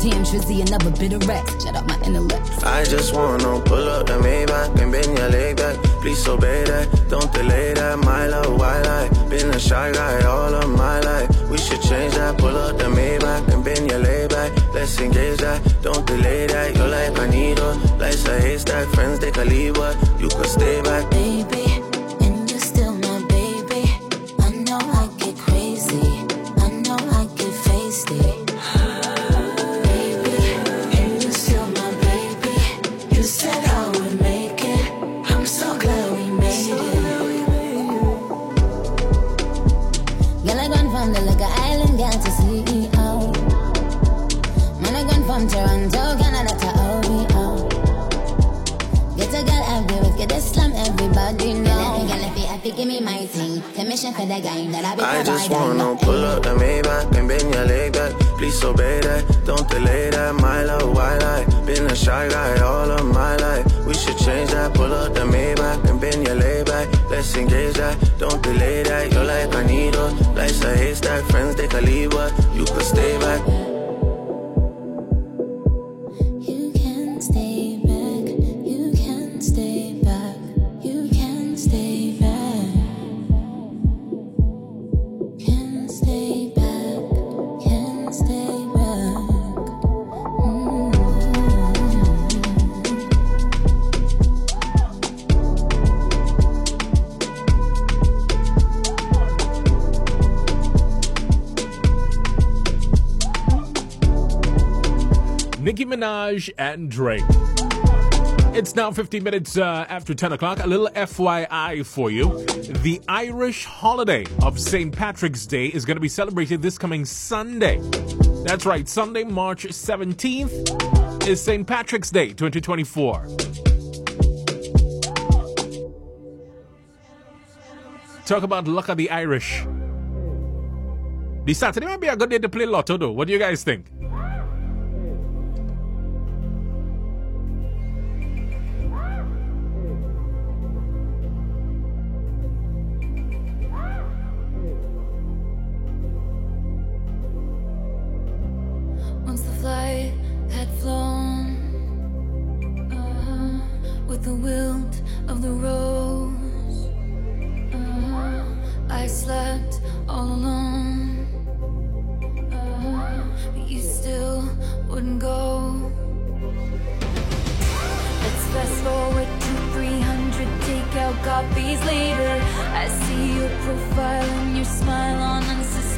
Damn, Trizzy, another bit of rest. Shut up my intellect. I just wanna pull up the Maybach and bend your leg back. Please obey that, don't delay that. My love, why lie? Been a shy guy all of my life. We should change that. Pull up the Maybach and bend your leg back. Let's engage that, don't delay that. You're like a needle, life's a haystack. Friends take a leave, but you could stay back. The that I be I just wanna pull up the Maybach and bend your leg back. Please obey that, don't delay that. My love, why lie? Been a shy guy all of my life. We should change that. Pull up the Maybach and bend your leg back. Let's engage that, don't delay that. You're like a needle, life's a haystack. Friends they a leave, but you could stay back. And Drake. It's now 15 minutes uh, after 10 o'clock. A little FYI for you. The Irish holiday of St. Patrick's Day is going to be celebrated this coming Sunday. That's right, Sunday, March 17th is St. Patrick's Day 2024. Talk about luck of the Irish. The Saturday might be a good day to play Lotto, though. What do you guys think? Had flown uh, with the wilt of the rose, uh, I slept all alone. Uh, but you still wouldn't go. Let's fast forward to 300 takeout copies later. I see your profile and your smile on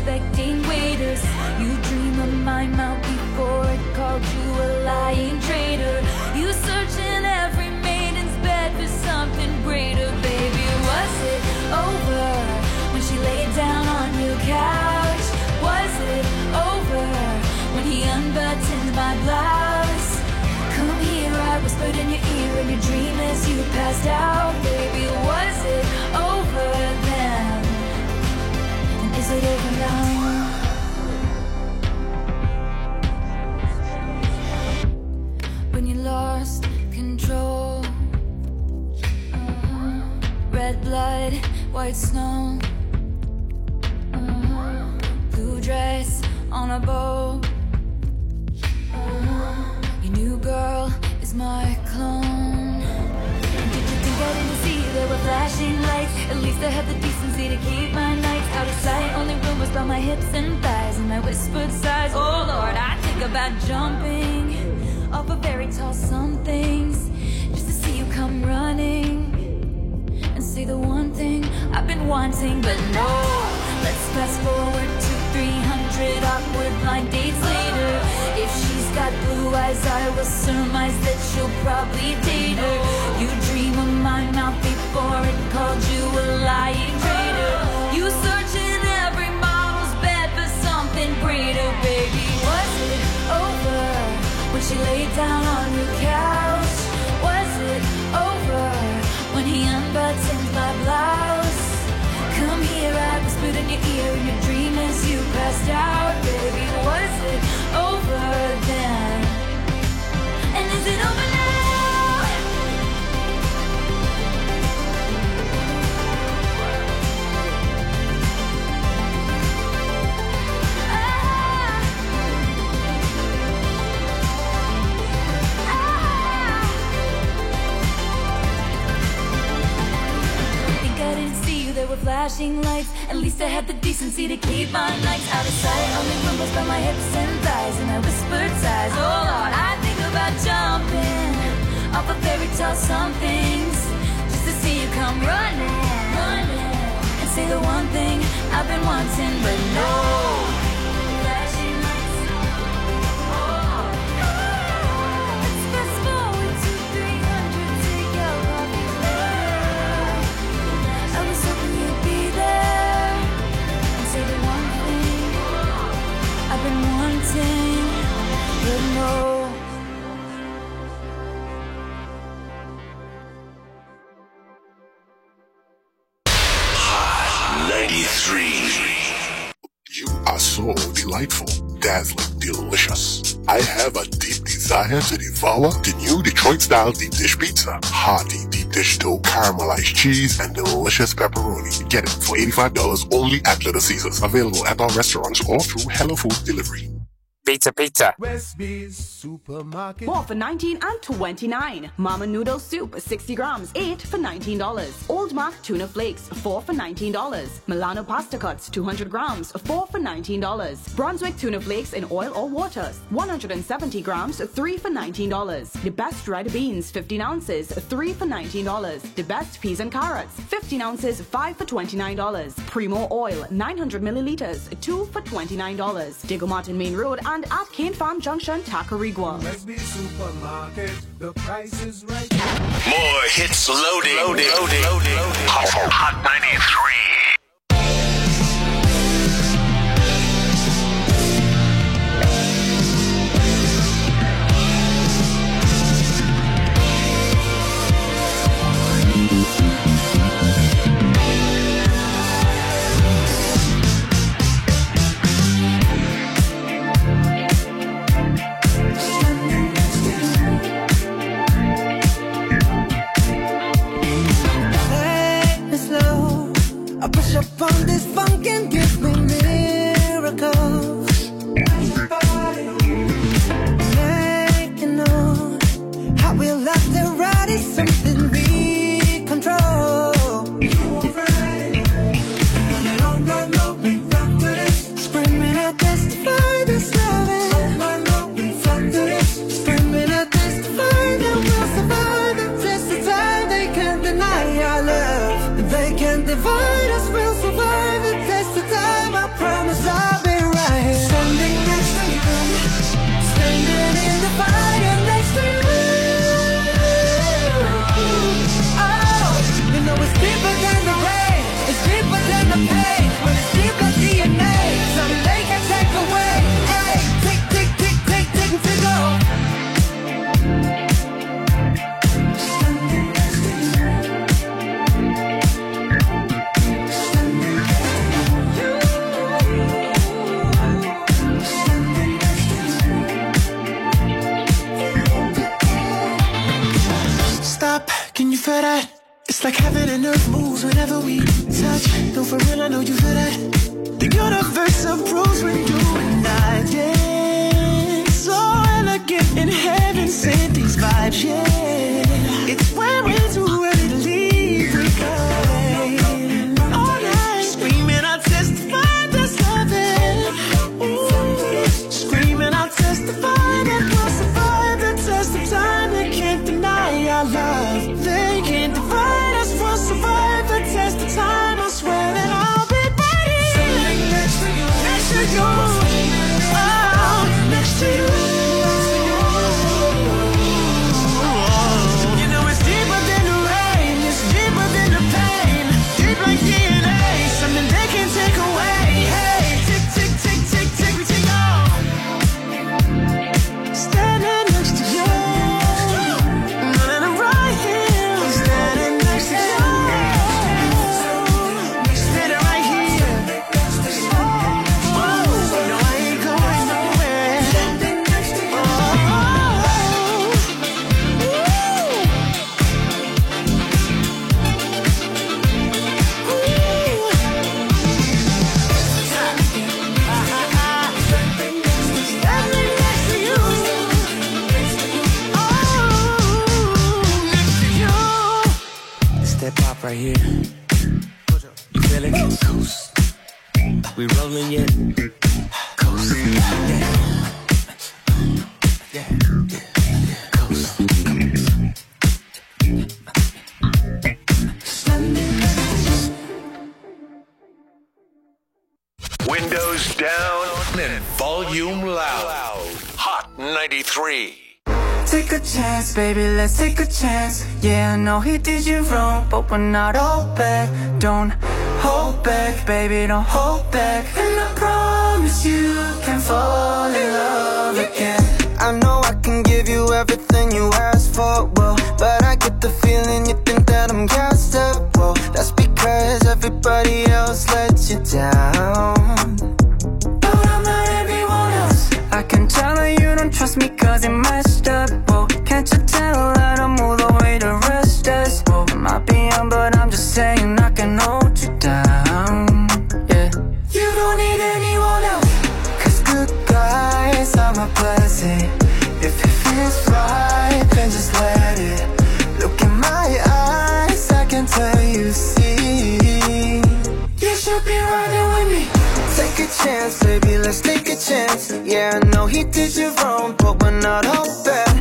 unsuspecting waiters. You dream of my mouth before it called you a lying traitor. You search in every maiden's bed for something greater, baby. Was it over when she laid down on your couch? Was it over when he unbuttoned my blouse? Come here, I whispered in your ear in your dream as you passed out. Baby, was it When you lost control, uh-huh. red blood, white snow, uh-huh. blue dress on a bow. Uh-huh. Your new girl is my clone. Did you think I didn't see there were flashing lights? At least I have the decency to keep my nights out of sight. Only rumors about my hips and thighs and my whispered sighs. Oh Lord, I think about jumping off a very tall somethings just to see you come running and say the one thing I've been wanting, but no. Let's fast forward to 300 awkward blind dates later. If she's got blue eyes, I will surmise that you'll probably date her. You dream of my mouth before it called you a lying traitor. You search in every model's bed for something greater, baby. Was it over when she laid down on your couch? Was it over when he unbuttoned my blouse? Come here, I whispered in your ear in your dream as you passed out, baby. Was it over then? Flashing lights. At least I had the decency to keep my nights out of sight. Only rumbles by my hips and thighs, and I whispered sighs. Oh Lord, I think about jumping off of fairy tale somethings just to see you come running, running, and say the one thing I've been wanting, but no. 93. You are so delightful, dazzling, delicious. I have a deep desire to devour the new Detroit style deep dish pizza. Hearty deep dish dough, caramelized cheese, and delicious pepperoni. Get it for $85 only at Little Caesars. Available at our restaurants or through Hello Food Delivery. Pizza, pizza. Westby's Supermarket. Four for 19 and 29. Mama Noodle Soup, 60 grams, 8 for $19. Old Mac Tuna Flakes, 4 for $19. Milano Pasta Cuts, 200 grams, 4 for $19. Brunswick Tuna Flakes in oil or water, 170 grams, 3 for $19. The best red beans, 15 ounces, 3 for $19. The best peas and carrots, 15 ounces, 5 for $29. Primo Oil, 900 milliliters, 2 for $29. Diego Martin Main Road and at Cane Farm Junction, Tacarigua. Westby Supermarket. The price is right. More hits loading. Loading. Loading. Loading. Hot, Hot 93. did you wrong, but we're not all Back, Don't hold back, baby, don't hold back. And I promise you can fall. chance, baby, let's take a chance. Yeah, I know he did you wrong, but we're not all bad.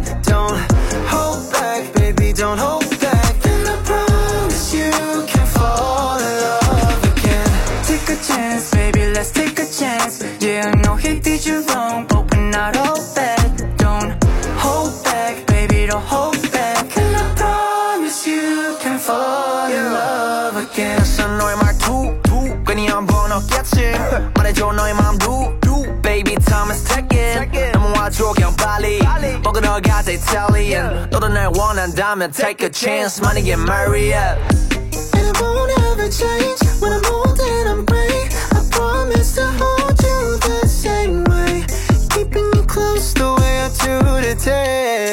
Italian. 너도 날 원한다면 take a chance money and marry up. And I won't ever change. When I'm old and I'm gray I promise to hold you the same way. Keeping you close the way I do today.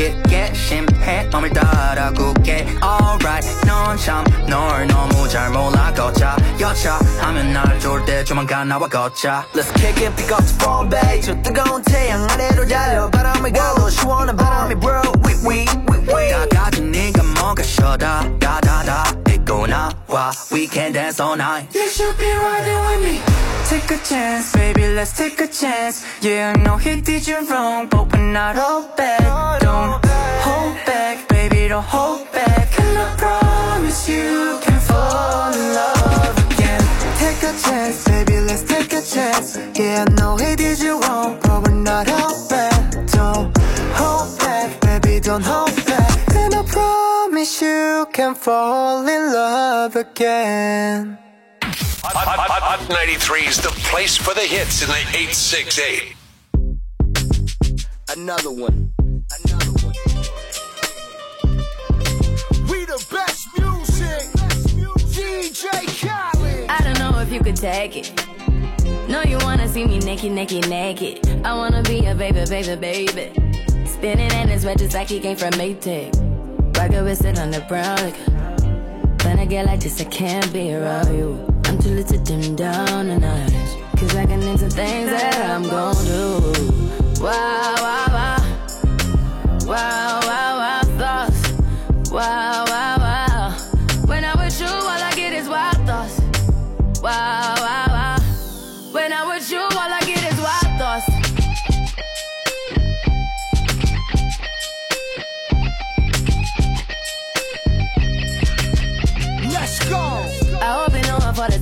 get get champagne. 넘을 따라고 get alright. 넌참 널 너무 잘 몰라 거자 여자 하면 날졸때 조만간 나와 거자. Let's kick it, pick up the phone, babe. 저 뜨거운 태양 아래로 달려 바람이 가도 시원한 바람이 bro, We we we we. 다 가진 네가 뭐가 셔다 da don't know why we can't dance all night. You should be riding with me. Take a chance, baby, let's take a chance. Yeah, I know he did you wrong, but we're not all bad. Don't hold back, baby, don't hold back. And I promise you can fall in love again. Take a chance, baby, let's take a chance. Yeah, I know he did you wrong, but we're not all bad. Don't hold back, baby, don't hold back you can fall in love again Hot, hot, hot, hot 93 is the place for the hits in the 868. Another one. Another one. We the best music. DJ Khaled. I don't know if you could take it. No, you wanna see me naked, naked, naked. I wanna be a baby, baby, baby. Spinning in his red just like he came from Maytag. Rocket with it on the brown. Like, when I get like this, I can't be around you. I'm too little to dim down the night. Cause I can into things that I'm gon' do. Wow, wow, wow. Wow, wow, wow, thoughts. Wow, wow, wow.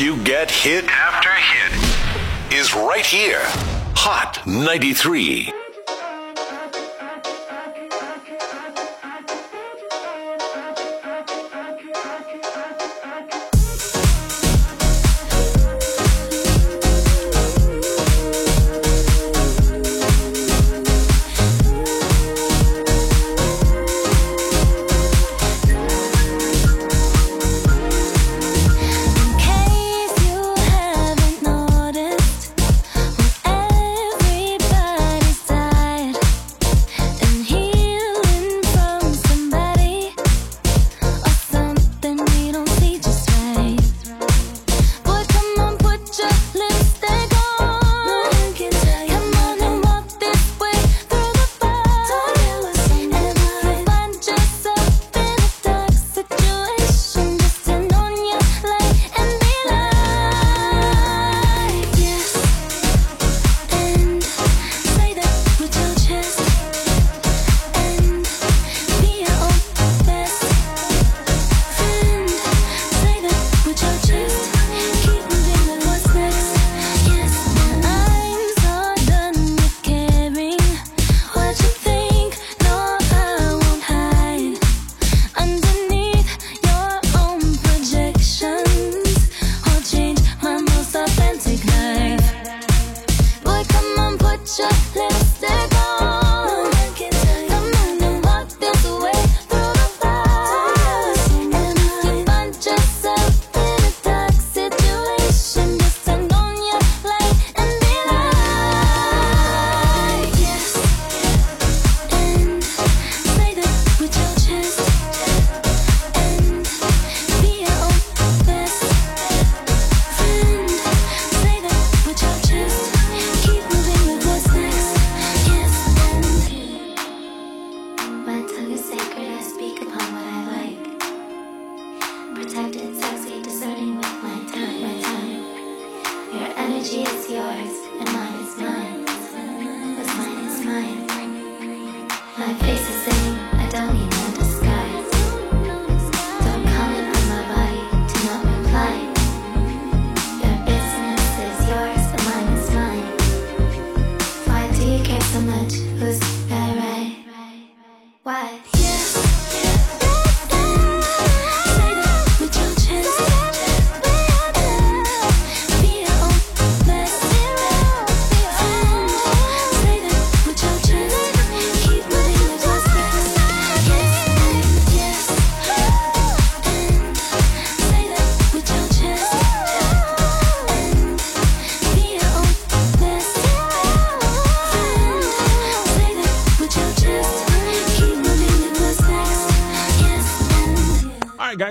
You get hit after is right here. Hot 93.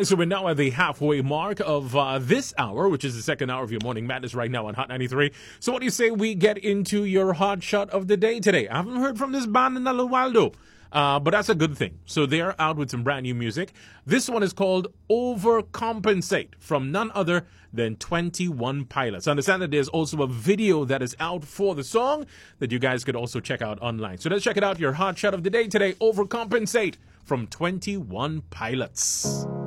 Right, so we're now at the halfway mark of uh, this hour, which is the second hour of your morning madness right now on Hot 93. So, what do you say we get into your hot shot of the day today? I haven't heard from this band in a little while, though. Uh, but that's a good thing. So they're out with some brand new music. This one is called Overcompensate from none other than 21 Pilots. I understand that there's also a video that is out for the song that you guys could also check out online. So let's check it out. Your hot shot of the day today, Overcompensate from 21 Pilots.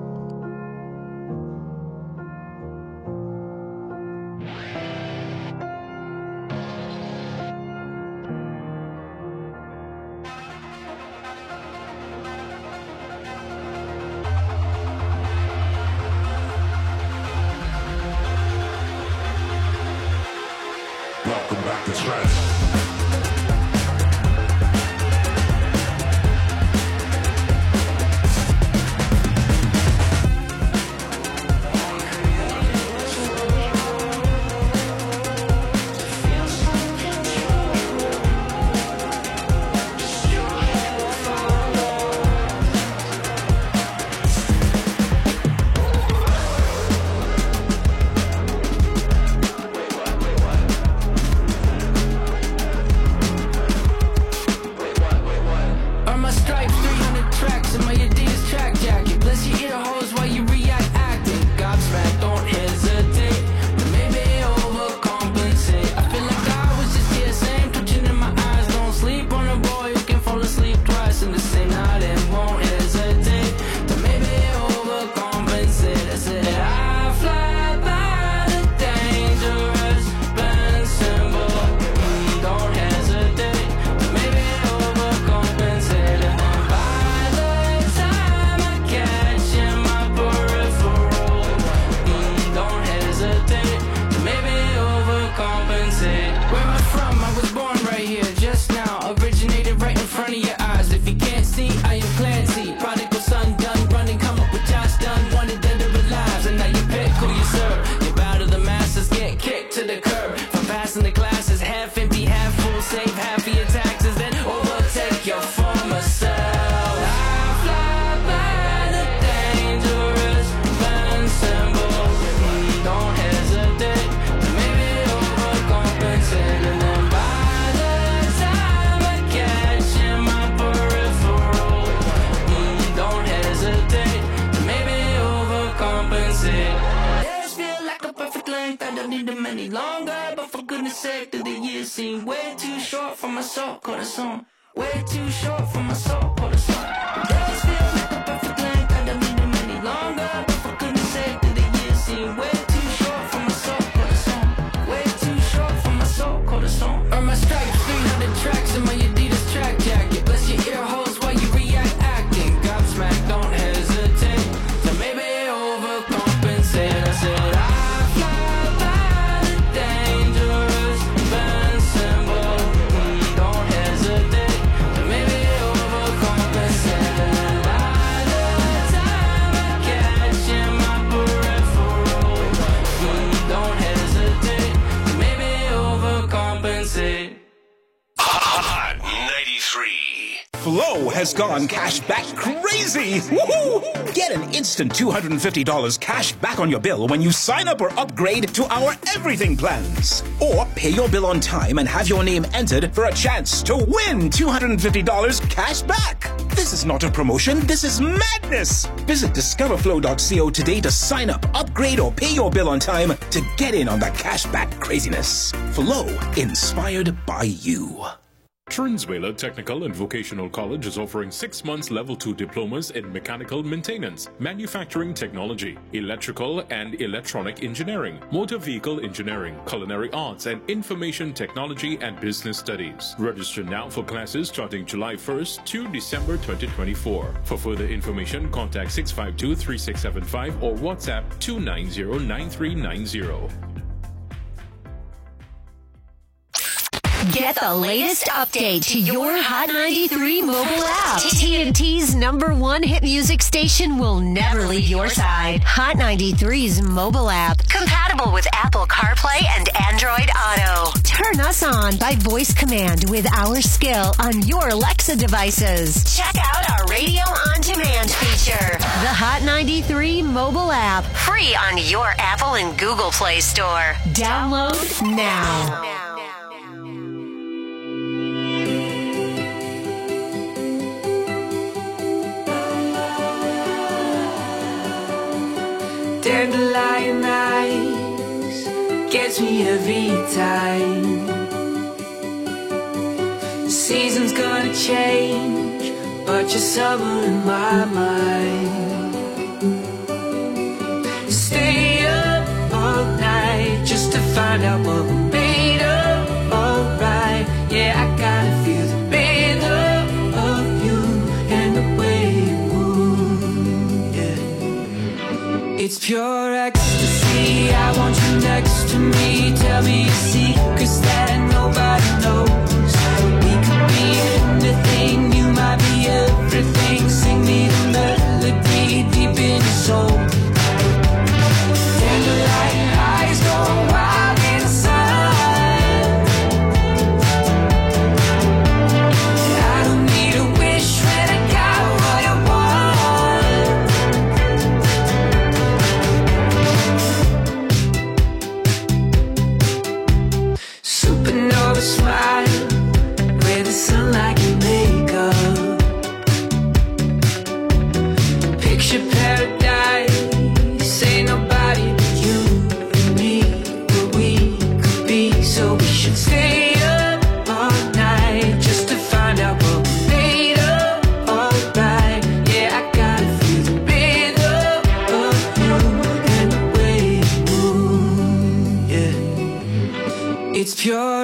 Way too short for my soul. Has gone cash back crazy. Woohoo! Get an instant $250 cash back on your bill when you sign up or upgrade to our everything plans. Or pay your bill on time and have your name entered for a chance to win $250 cash back. This is not a promotion, this is madness. Visit discoverflow.co today to sign up, upgrade, or pay your bill on time to get in on the cashback craziness. Flow, inspired by you. Trinsweiler Technical and Vocational College is offering six months level two diplomas in mechanical maintenance, manufacturing technology, electrical and electronic engineering, motor vehicle engineering, culinary arts, and information technology and business studies. Register now for classes starting July 1st to December 2024. For further information, contact 652 3675 or WhatsApp 290 9390. Get the latest update to your Hot 93 mobile app. TNT's number one hit music station will never leave your side. Hot 93's mobile app. Compatible with Apple CarPlay and Android Auto. Turn us on by voice command with our skill on your Alexa devices. Check out our radio on demand feature. The Hot 93 mobile app. Free on your Apple and Google Play Store. Download now. Dandelion eyes gets me every time. Season's gonna change, but you're summer in my mind. Stay up all night just to find out what It's pure ecstasy. I want you next to me. Tell me your secrets that nobody knows. Pure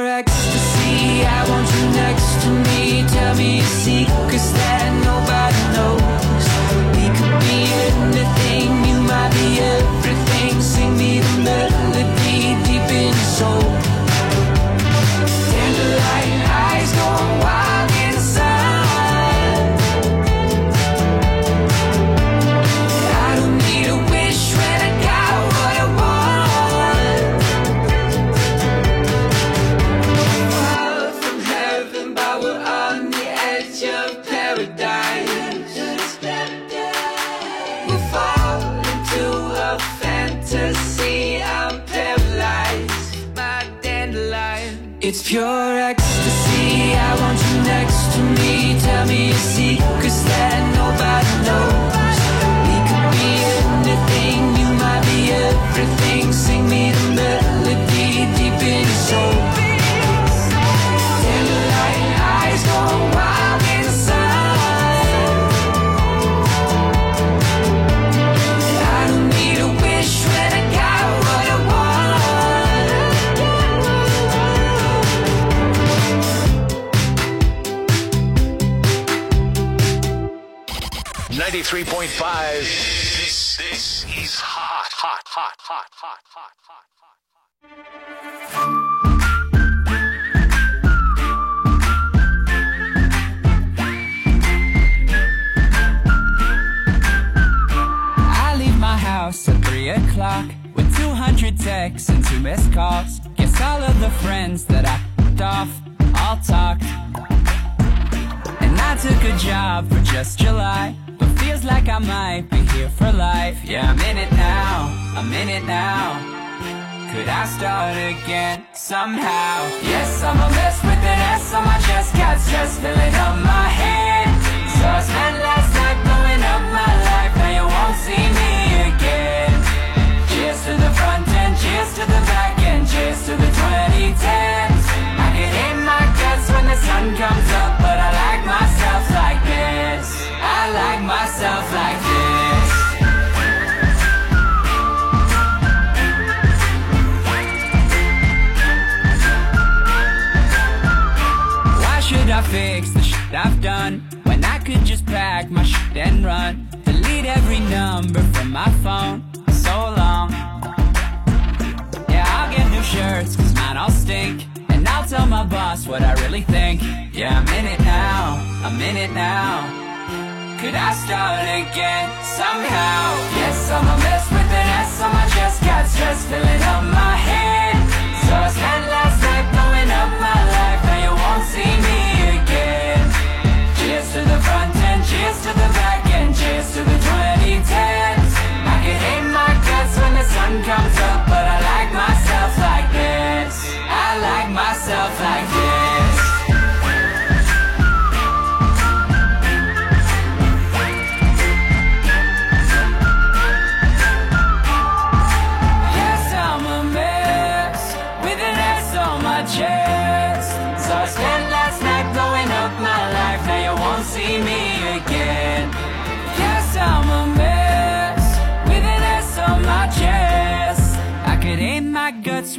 five. This this is hot, hot, hot, hot, hot, hot, hot. I leave my house at 3 o'clock with 200 texts and two missed calls. Guess all of the friends that I f***ed off all talked. And I took a job for just July, but feels like I might be here for life. Yeah, I'm in it now, I'm in it now. Could I start again somehow? Yes, I'm a mess with an S on my chest, got stress filling up my head. So I spent last night blowing up my life, now you won't see me again. Cheers to the front end, cheers to the back end, cheers to the sun comes up, but I like myself like this. I like myself like this. Why should I fix the shit I've done when I could just pack my shit and run? Delete every number from my phone. So long. Yeah, I'll get new shirts, cause mine all stink. I'll tell my boss what I really think. Yeah, I'm in it now, I'm in it now. Could I start again somehow? Yes, I'm a mess with an S on my chest. Got stress filling up my head. So I spent last night blowing up my life. Now you won't see me again. Cheers to the front and cheers to the back And cheers to the 2010s I can hate my guts when the sun comes up But I like my I like myself like this.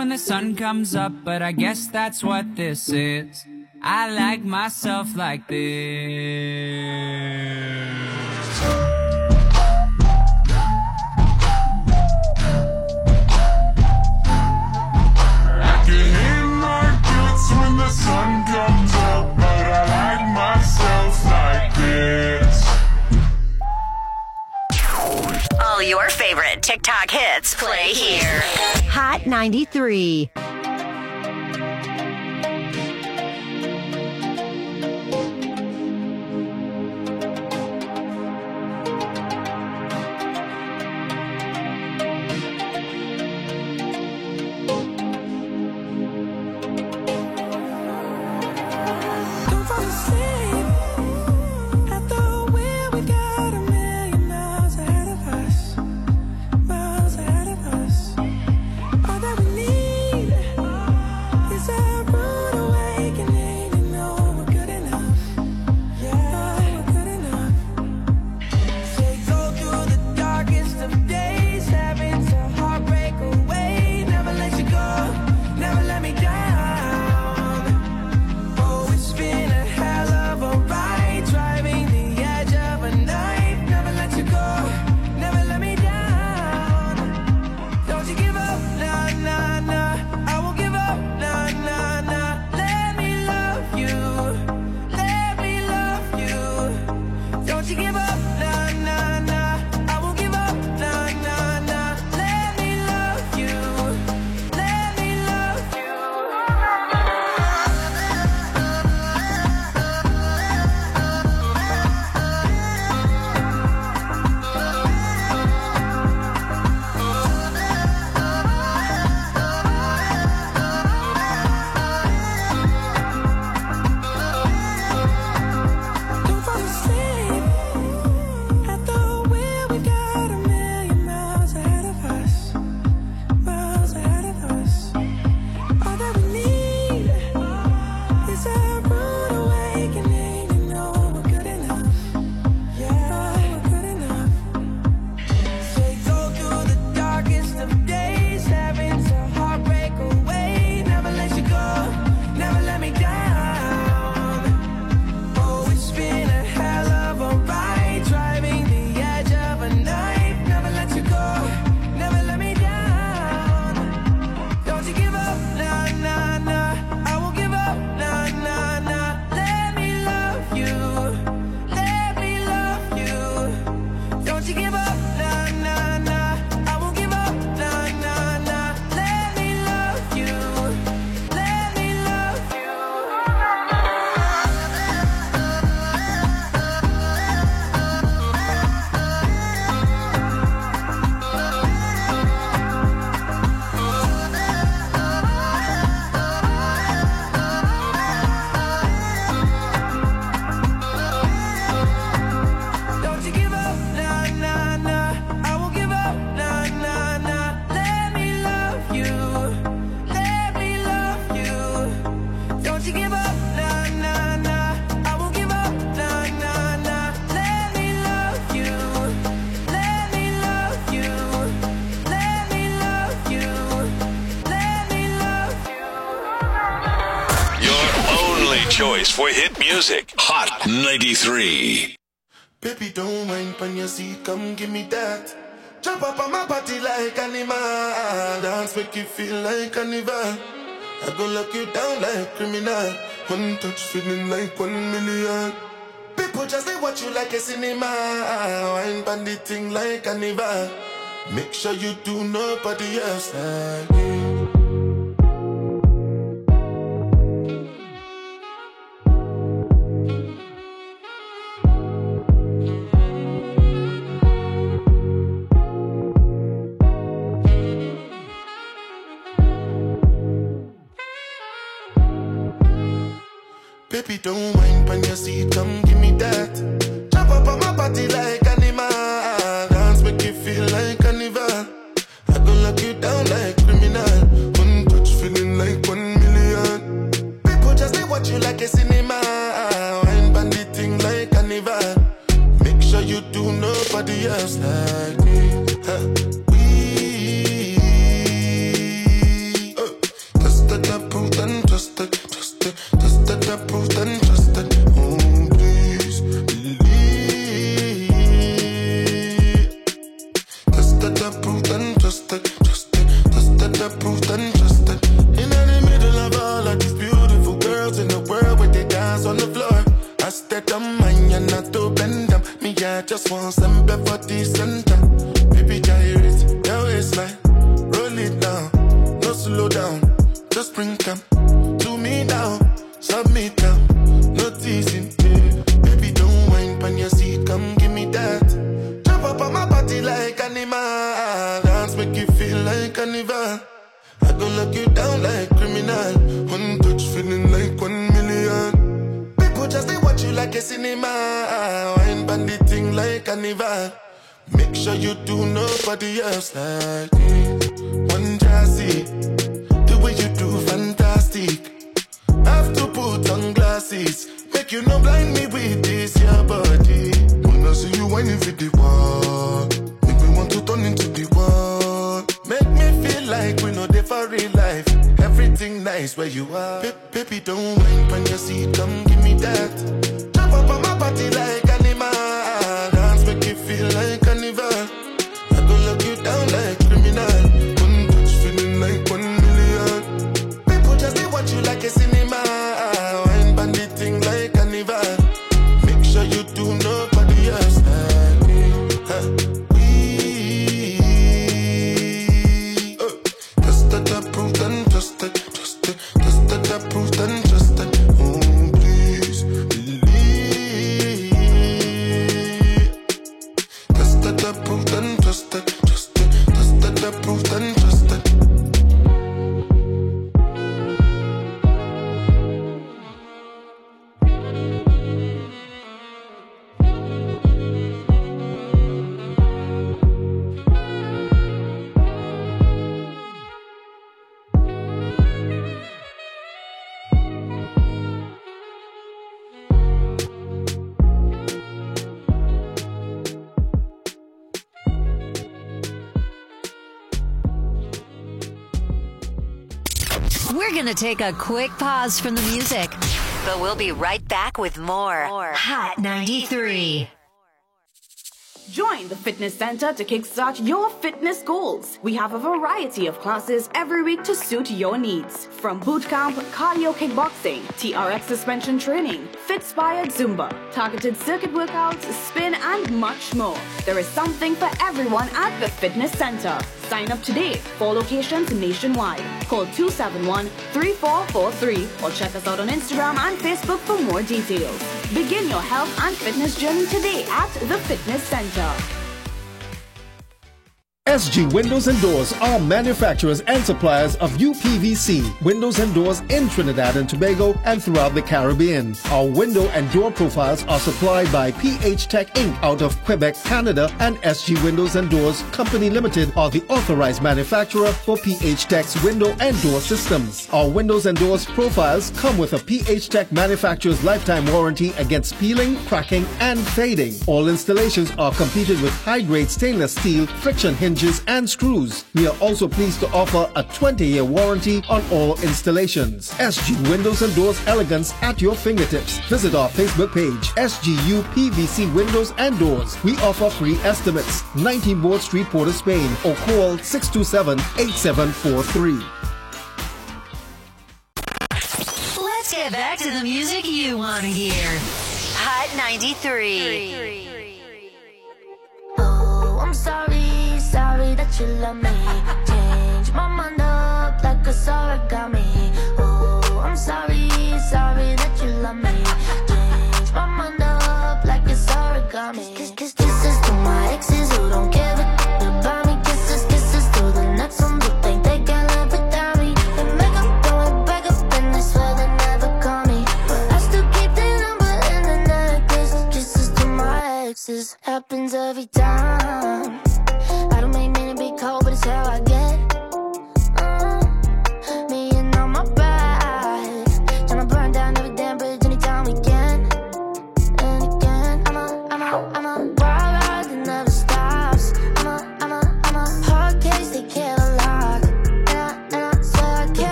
when the sun comes up, but I guess that's what this is. I like myself like this. when the sun comes up, but I like myself like this. All your favorite TikTok hits play here. Hot 93. Baby, don't mind when you come give me that. Jump up on my body like animal. Dance make you feel like carnival. I go lock you down like criminal. One touch feeling like one million. People just say watch you like a cinema. Wine bandit thing like carnival. Make sure you do nobody else like you. To take a quick pause from the music, but we'll be right back with more, Hot 93. Fitness Center to kickstart your fitness goals. We have a variety of classes every week to suit your needs. From boot camp, cardio kickboxing, TRX suspension training, Fitspired Zumba, targeted circuit workouts, spin, and much more. There is something for everyone at the Fitness Center. Sign up today. for locations nationwide. Call 271-3443 or check us out on Instagram and Facebook for more details. Begin your health and fitness journey today at the Fitness Center. SG Windows and Doors are manufacturers and suppliers of UPVC windows and doors in Trinidad and Tobago and throughout the Caribbean. Our window and door profiles are supplied by PH Tech Inc. out of Quebec, Canada, and SG Windows and Doors Company Limited are the authorized manufacturer for PH Tech's window and door systems. Our windows and doors profiles come with a PH Tech manufacturer's lifetime warranty against peeling, cracking, and fading. All installations are completed with high-grade stainless steel friction hinges hinges, and screws. We are also pleased to offer a 20-year warranty on all installations. SG Windows and Doors Elegance at your fingertips. Visit our Facebook page, SG UPVC Windows and Doors. We offer free estimates. 19 Board Street, Port of Spain, or call 627-8743. Let's get back to the music you want to hear. Hot 93. Oh, I'm sorry, sorry that you love me. Change my mind up like a origami. Oh, I'm sorry, sorry that you love me. Change my mind up like origami. Kiss, kiss, kisses to my exes who don't a about me. Kisses, kisses to the next one who they can live without me. Make up, up, and they swear they never call me. But I still keep the number in the necklace. Kisses to my exes happens every time. Be cold, but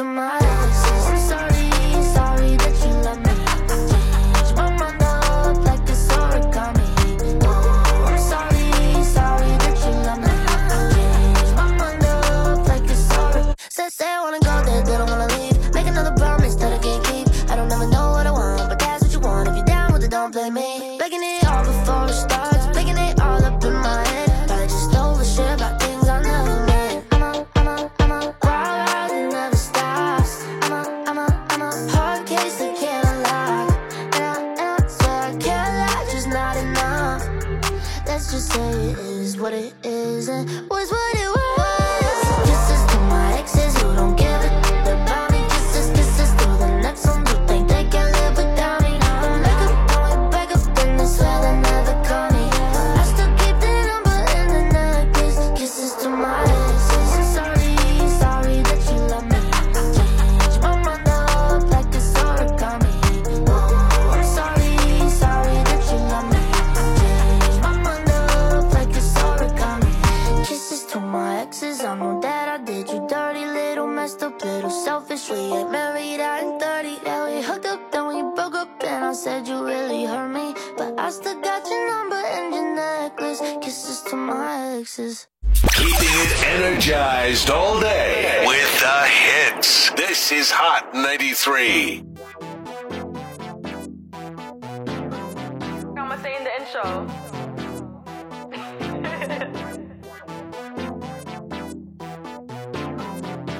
to my is Hot 93. I'ma say in the intro.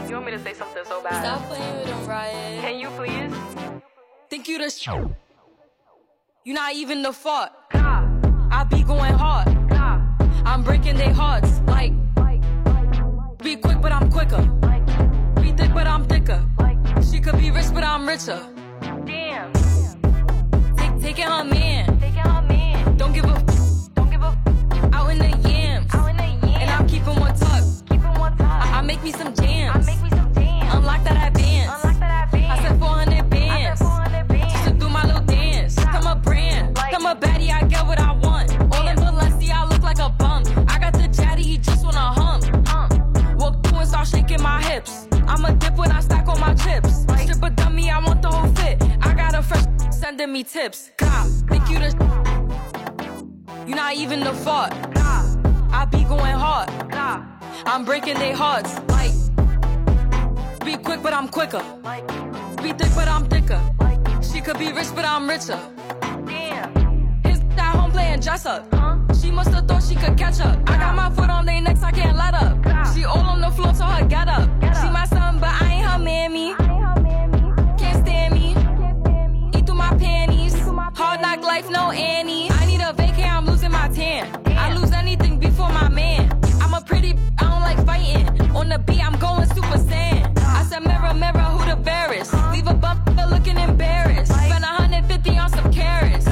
you want me to say something so bad? Stop playing with them, Ryan. Can you please? Think you the sh- You not even the fault. I be going hard. I'm breaking their hearts. Like, be quick, but I'm quicker. Be thick, but I'm thicker. She could be rich, but I'm richer. Damn. Take, taking her man. Don't give a. Don't give a. Out in the yams. Out in the yams. And I'm keeping one tuck. I, I make me some jams. Unlock that advance. I said 400 bands. I said 400 bands. Just to do my little dance. I'm a brand. I'm a baddie. I get what I want. All in Balenci, I look like a bum. I got the chatty, he just wanna hump. Walk through and start shaking my hips. I'm a dip when I stack on my chips. Strip a dummy, I want the whole fit. I got a fresh sending me tips. God, think you the you not even the fault. I be going hard. Nah, I'm breaking their hearts. Like, be quick, but I'm quicker. Be thick, but I'm thicker. She could be rich, but I'm richer. Damn. His at home playing dress up. Uh-huh. She must have thought she could catch up. I got my foot on their necks, I can't let up. She all on the floor, so her get up. She my son, but I ain't her mammy. Can't stand me. Eat through my panties. Hard knock life, no Annie. I need a vacay, I'm losing my tan. I lose anything before my man. I'm a pretty, I don't like fighting. On the beat, I'm going super saiyan. I said, mirror, mirror, who the fairest? Leave a bump looking embarrassed. Spend 150 on some carats.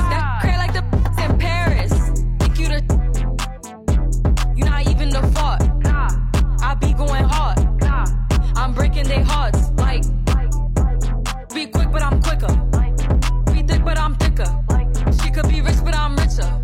be going hard. I'm breaking their hearts. Like, be quick, but I'm quicker. Be thick, but I'm thicker. She could be rich, but I'm richer.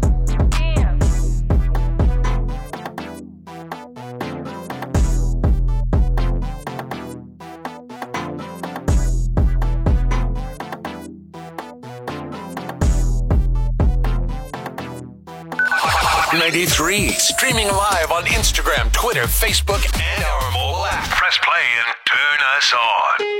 Ninety three streaming live on Instagram Twitter, Facebook, and our mobile app. Press play and turn us on.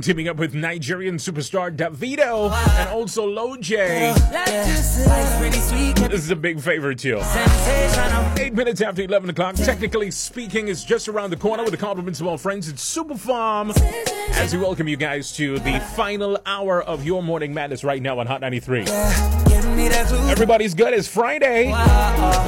teaming up with Nigerian superstar Davido and also Loj. This is a big favorite too. Eight minutes after 11 o'clock, technically speaking, is just around the corner with the compliments of all friends It's SuperPharm. As we welcome you guys to the final hour of your morning madness right now on Hot 93. Everybody's good. It's Friday. Wow,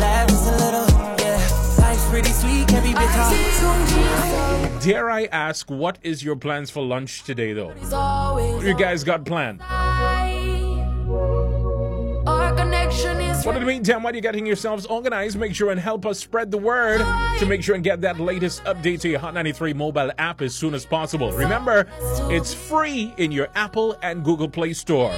Dare I ask, what is your plans for lunch today, though? You guys got planned. What in the meantime, while you're getting yourselves organized, make sure and help us spread the word to make sure and get that latest update to your Hot 93 mobile app as soon as possible. Remember, it's free in your Apple and Google Play Store.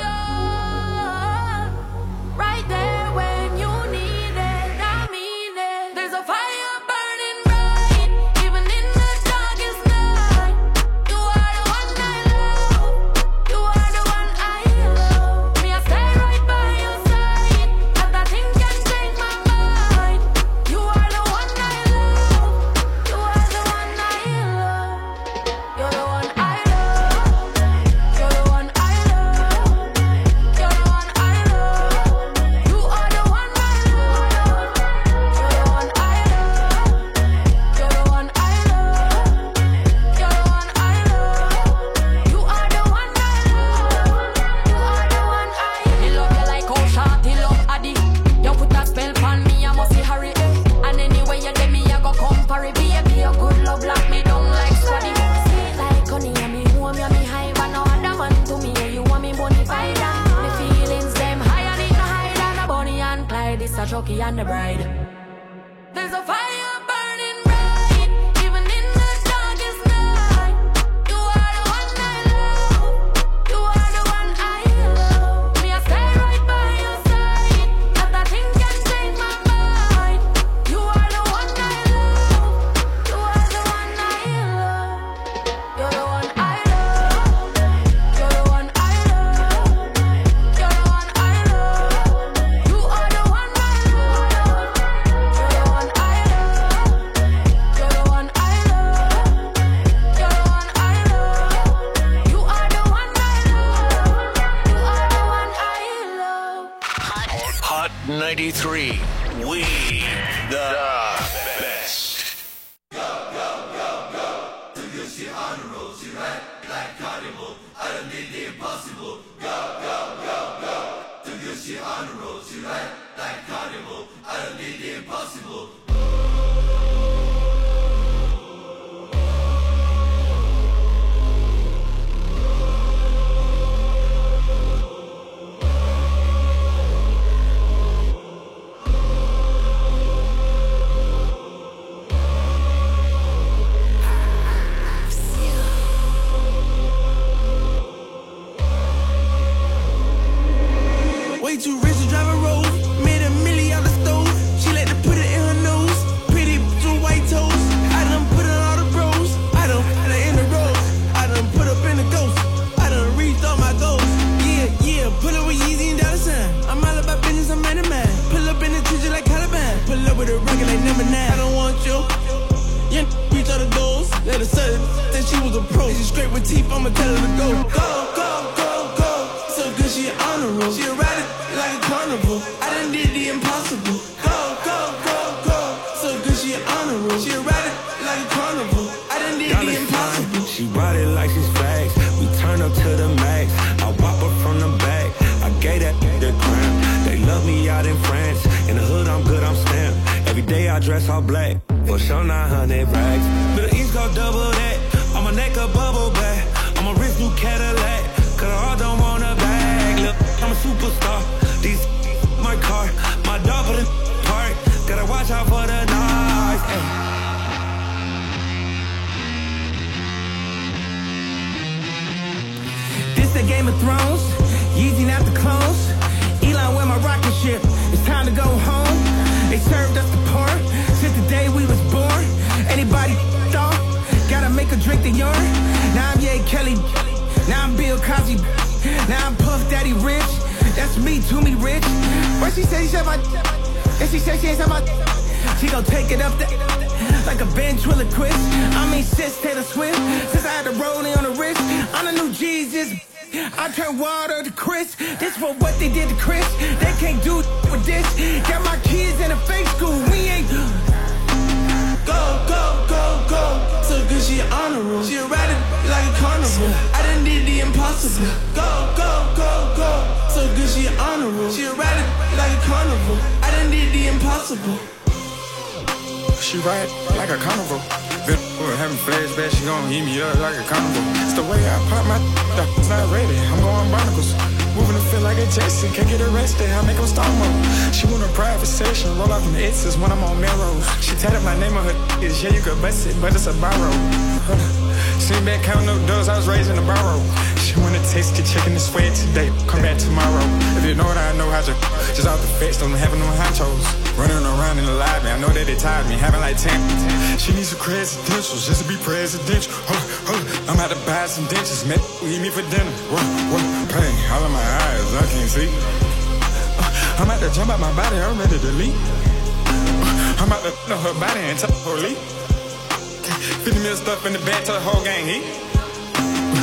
Know her body and tell her leave. 50 mil stuff in the bag, tell the whole gang he.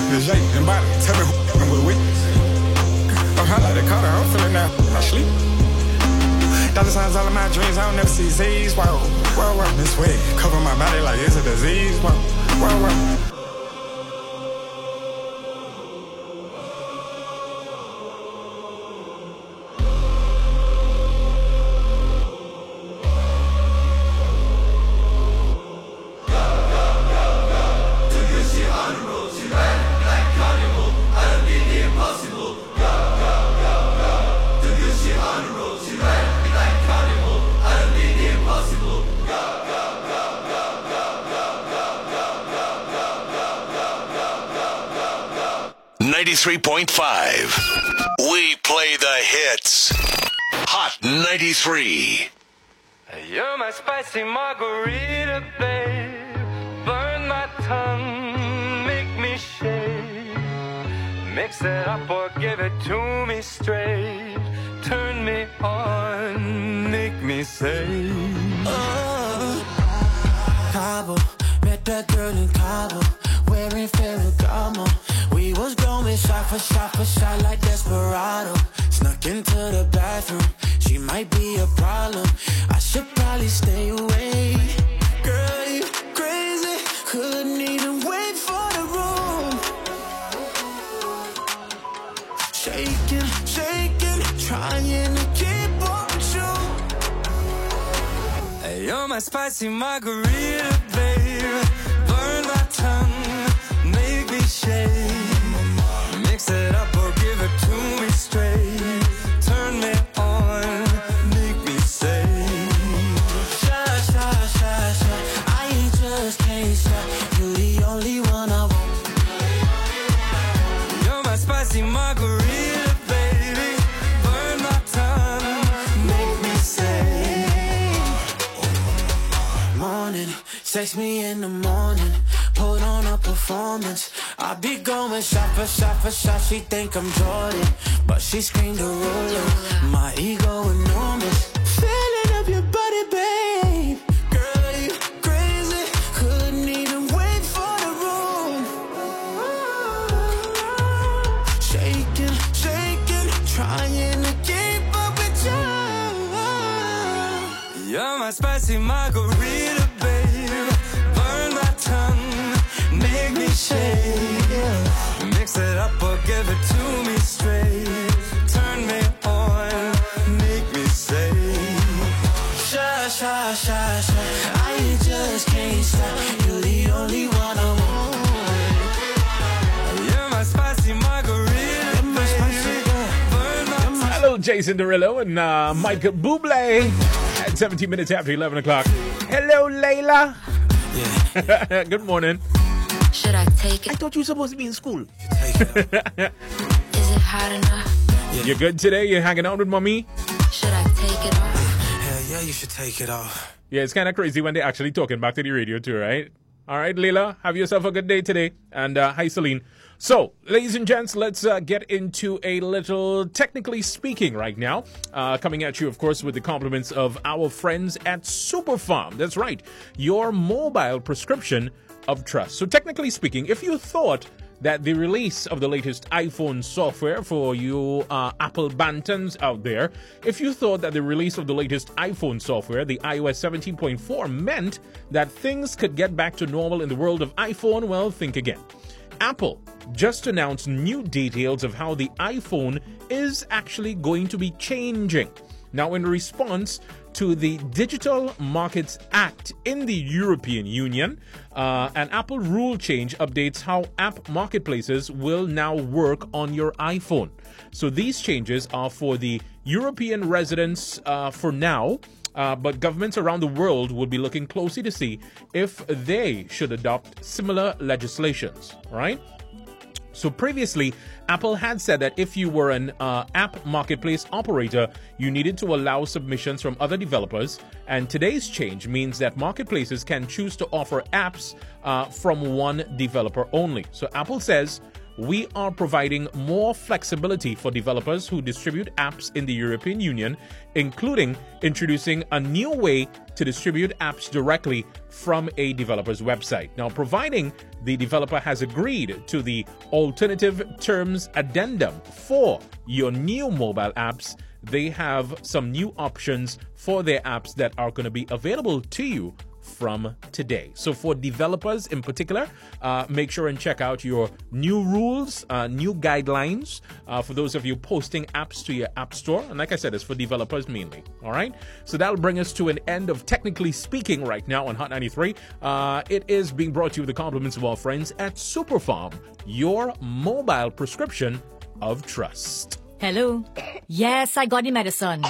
The J and body, tell me who I'm with. I'm hot like the Carter, I'm feeling now, I sleep. Dollar signs all of my dreams, I don't never see Z's. Wow, wow, wow. This way, cover my body like it's a disease. Wow, wow, wow. Ninety-three point five. We play the hits. Hot ninety-three. You're my spicy margarita, babe. Burn my tongue, make me shake. Mix it up or give it to me straight. Turn me on, make me say. Uh, Cabo, met that girl in Cabo, wearing Ferragamo. For shot for shot like Desperado. Snuck into the bathroom, she might be a problem. I should probably stay away. Girl, you crazy, couldn't even wait for the room. Shaking, shaking, trying to keep up with you. Hey, You're my spicy margarita, babe. Burn my tongue, make me shake. Mix up or give it to me straight. Turn me on, make me say. I just can't stop. You the only one I want. You're my spicy margarita, baby. Burn my tongue, make me say. Morning, text me in the morning. Performance. I be going shot for shot. She think I'm Jordan, but she screamed a ruler. My ego enormous. Feeling up your body, babe. Girl, you crazy. Couldn't even wait for the room. Shaking, shaking, trying to keep up with you. You're my spicy margarita, make. Mix it up or give it to me straight. Turn me on, make me say. Sha, sha, sha, sha. I just can't stop. You're the only one I want. You're my spicy margarita, baby. Burn my. Hello, Jason Derulo and uh, Mike Bublé at 17 minutes after 11 o'clock. Hello, Layla. Yeah. Good morning. Should I take it? I thought you were supposed to be in school. Is it hot enough? You're good today? You're hanging out with mommy? Should I take it off? Hell yeah, you should take it off. Yeah, it's kind of crazy when they're actually talking back to the radio too, right? All right, Leila, have yourself a good day today. And uh, hi, Celine. So, ladies and gents, let's uh, get into a little technically speaking right now. Uh, coming at you, of course, with the compliments of our friends at SuperPharm. That's right, your mobile prescription of trust. So, technically speaking, if you thought that the release of the latest iPhone software for you uh, Apple Bantons out there, if you thought that the release of the latest iPhone software, the iOS 17.4, meant that things could get back to normal in the world of iPhone, well, think again. Apple just announced new details of how the iPhone is actually going to be changing. Now, in response to the Digital Markets Act in the European Union, uh, an Apple rule change updates how app marketplaces will now work on your iPhone. So these changes are for the European residents uh, for now. Uh, but governments around the world will be looking closely to see if they should adopt similar legislations, right? So previously, Apple had said that if you were an uh, app marketplace operator, you needed to allow submissions from other developers. And today's change means that marketplaces can choose to offer apps uh, from one developer only. So Apple says we are providing more flexibility for developers who distribute apps in the European Union, including introducing a new way to distribute apps directly from a developer's website. Now, providing the developer has agreed to the alternative terms addendum for your new mobile apps, they have some new options for their apps that are going to be available to you from today. So, for developers in particular, uh, make sure and check out your new rules, uh, new guidelines uh, for those of you posting apps to your app store. And like I said, it's for developers mainly. All right. So, that'll bring us to an end of Technically Speaking right now on Hot 93. Uh, it is being brought to you with the compliments of our friends at SuperPharm, your mobile prescription of trust. Hello. Yes, I got the medicine.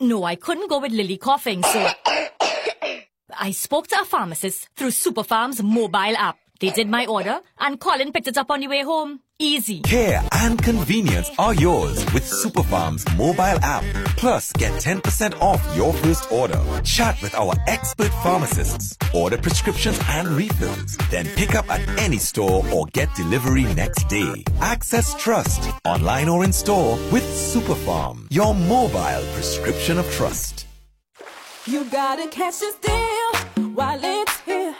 No, I couldn't go with Lily coughing, so I spoke to a pharmacist through SuperPharm's mobile app. They did my order, and Colin picked it up on the way home. Easy. Care and convenience are yours with SuperPharm's mobile app. Plus, get 10% off your first order. Chat with our expert pharmacists. Order prescriptions and refills. Then pick up at any store or get delivery next day. Access trust online or in store with SuperPharm, your mobile prescription of trust. You gotta catch this deal while it's here.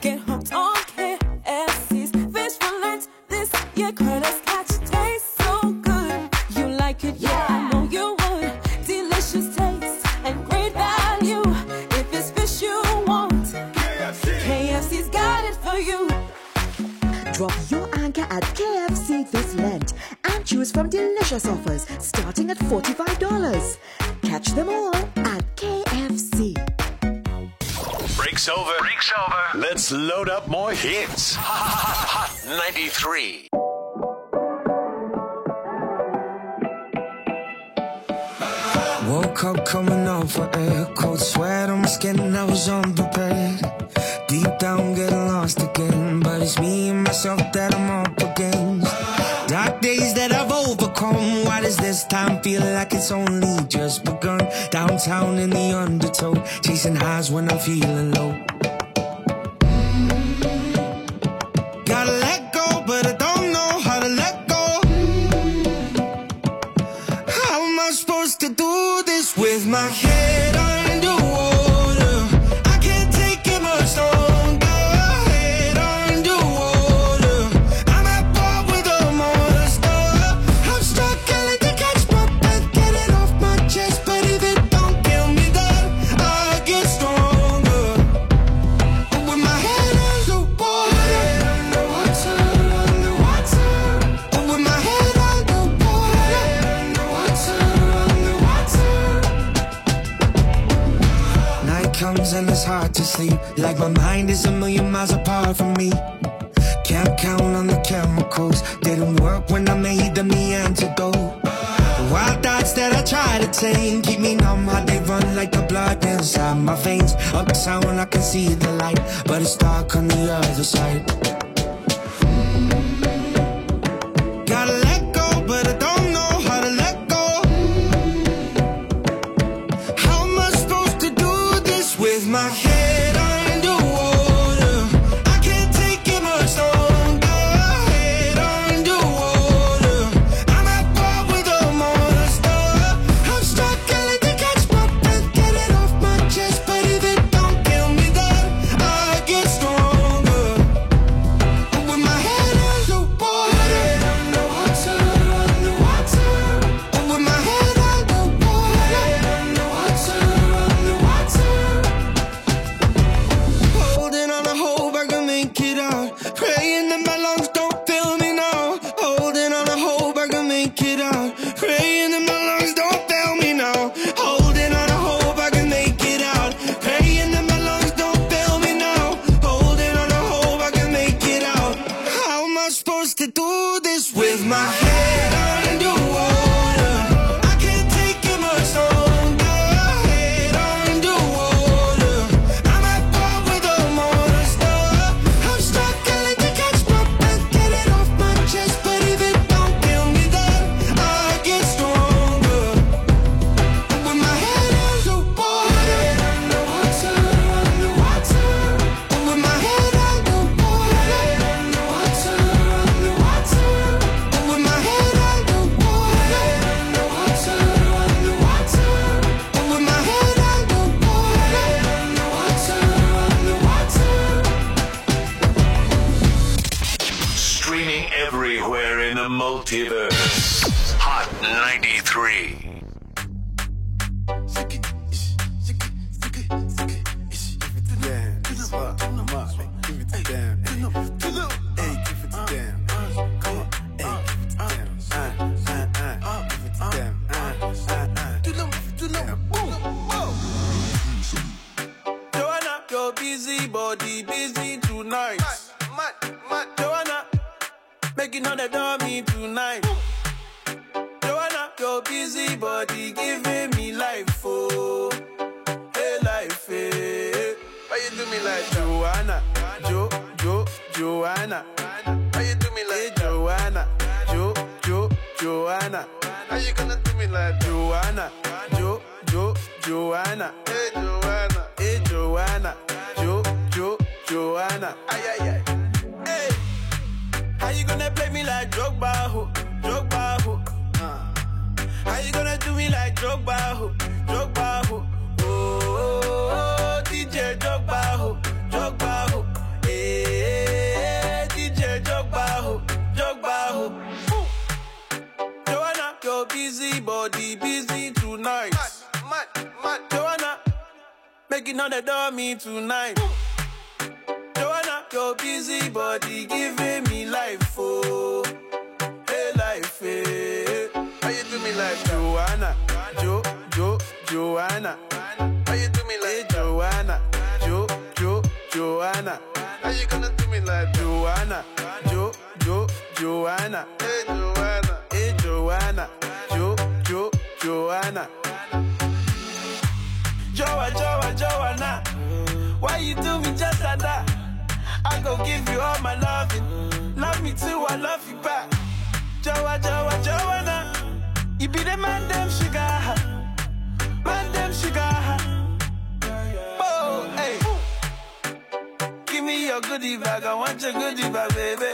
Get hooked on KFC's fish fillets this year. Curtis catch tastes so good. You like it, yeah, I know you would. Delicious taste and great value. If it's fish you want, KFC's got it for you. Drop your anchor at KFC this Lent and choose from delicious offers starting at $45. Catch them all at KFC. Breaks over. Breaks over. Let's load up more hits. Hot 93. Woke up coming off for air, cold sweat on my skin, I was unprepared. Deep down, getting lost again, but it's me and myself that I'm up against. Dark days that I've overcome. This time feel like it's only just begun? Downtown in the undertow, chasing highs when I'm feeling low. Gotta let go, but I don't know how to let go. How am I supposed to do this with my head to sleep. Like my mind is a million miles apart from me. Can't count on the chemicals. Didn't work when I made them the antidote. The wild thoughts that I try to tame keep me numb. How they run like the blood inside my veins. Uptown I can see the light, but it's dark on the other side. Gotta let go, but I don't know how to let go. How am I supposed to do this with my head Drogba, ho, Drogba, ho? Oh, oh, oh, DJ Drogba, ho, Drogba, ho. Hey, eh, DJ Drogba, ho, Drogba, ho. Ooh. Joanna, your busy body busy tonight. Mad, mad, mad. Joanna, making all the dummy tonight. Joanna, your busy body giving me life, oh, hey life, hey. How you do me like Joanna, Jo, Jo, Joanna? How you do me like hey, Joanna, Jo, Jo, Joanna? How you gonna do me like Joanna, Jo, Jo, Joanna? Hey Joanna, hey Joanna, Jo, Jo, Joanna? Joa, Joa, Joanna. Why you do me just like that? I go give you all my loving. Love me too, I love you back. Joa, Joa, Joanna. You be the man, them sugar. Man, them sugar. Oh, hey. Give me your goodie bag, I want your goodie bag, baby.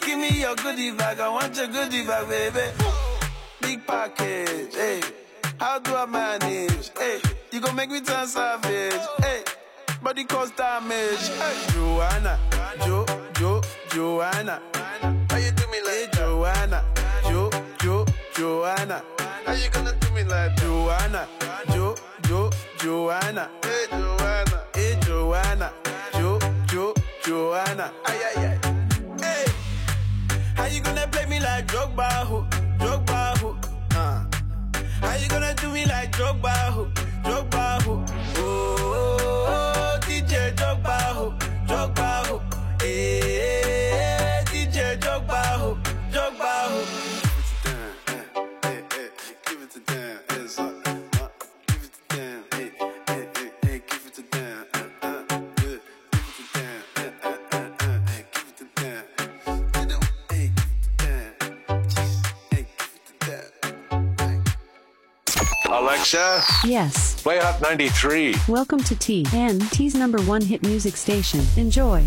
Give me your goodie bag, I want your goodie bag, baby. Big package, hey. How do I manage? Hey, you gon' make me turn savage. Hey, body cause damage. Hey, Joanna, Jo, Jo, Joanna. How you do me like hey, Joanna, Jo, Jo, Joanna? How you gonna do me like Joanna, Jo, Jo, Joanna? Hey, Joanna, hey, Joanna, Jo, Jo, Joanna. Ay, ay, ay. Hey, how you gonna play me like Drogba, ho, Drogba, ho? Uh. How you gonna do me like Drogba, ho? Drogba, ho? Oh, oh, oh, DJ Drogba, ho? Drogba, ho? Eh, Alexa, Yes. play Hot 93. Welcome to T N T's number one hit music station. Enjoy.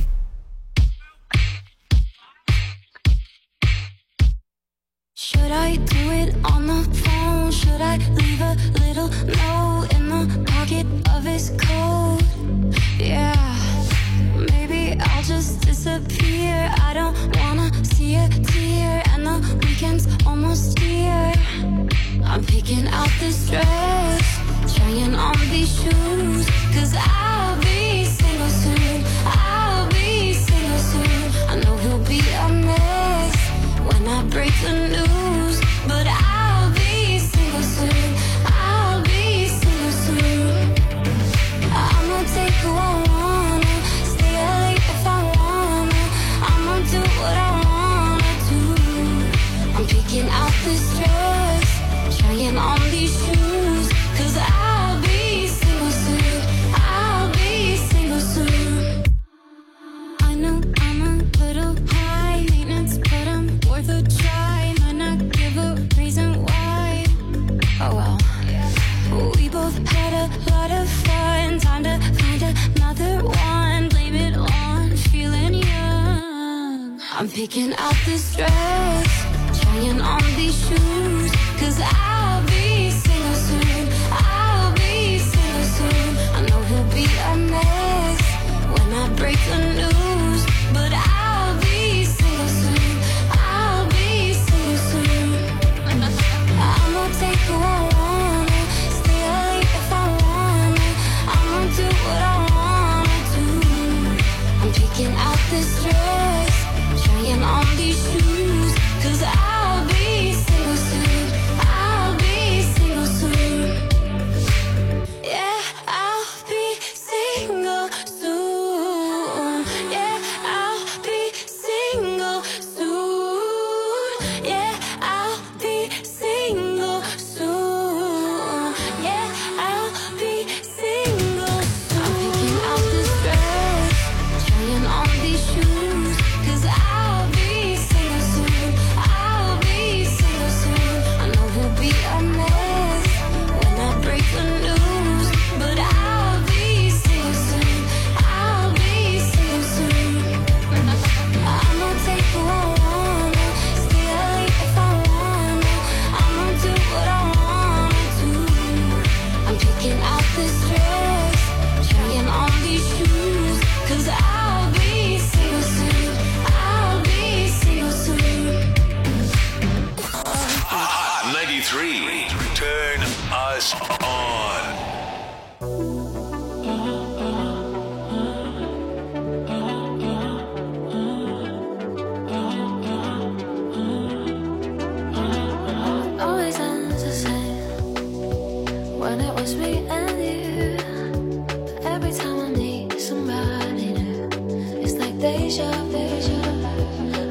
Deja vu.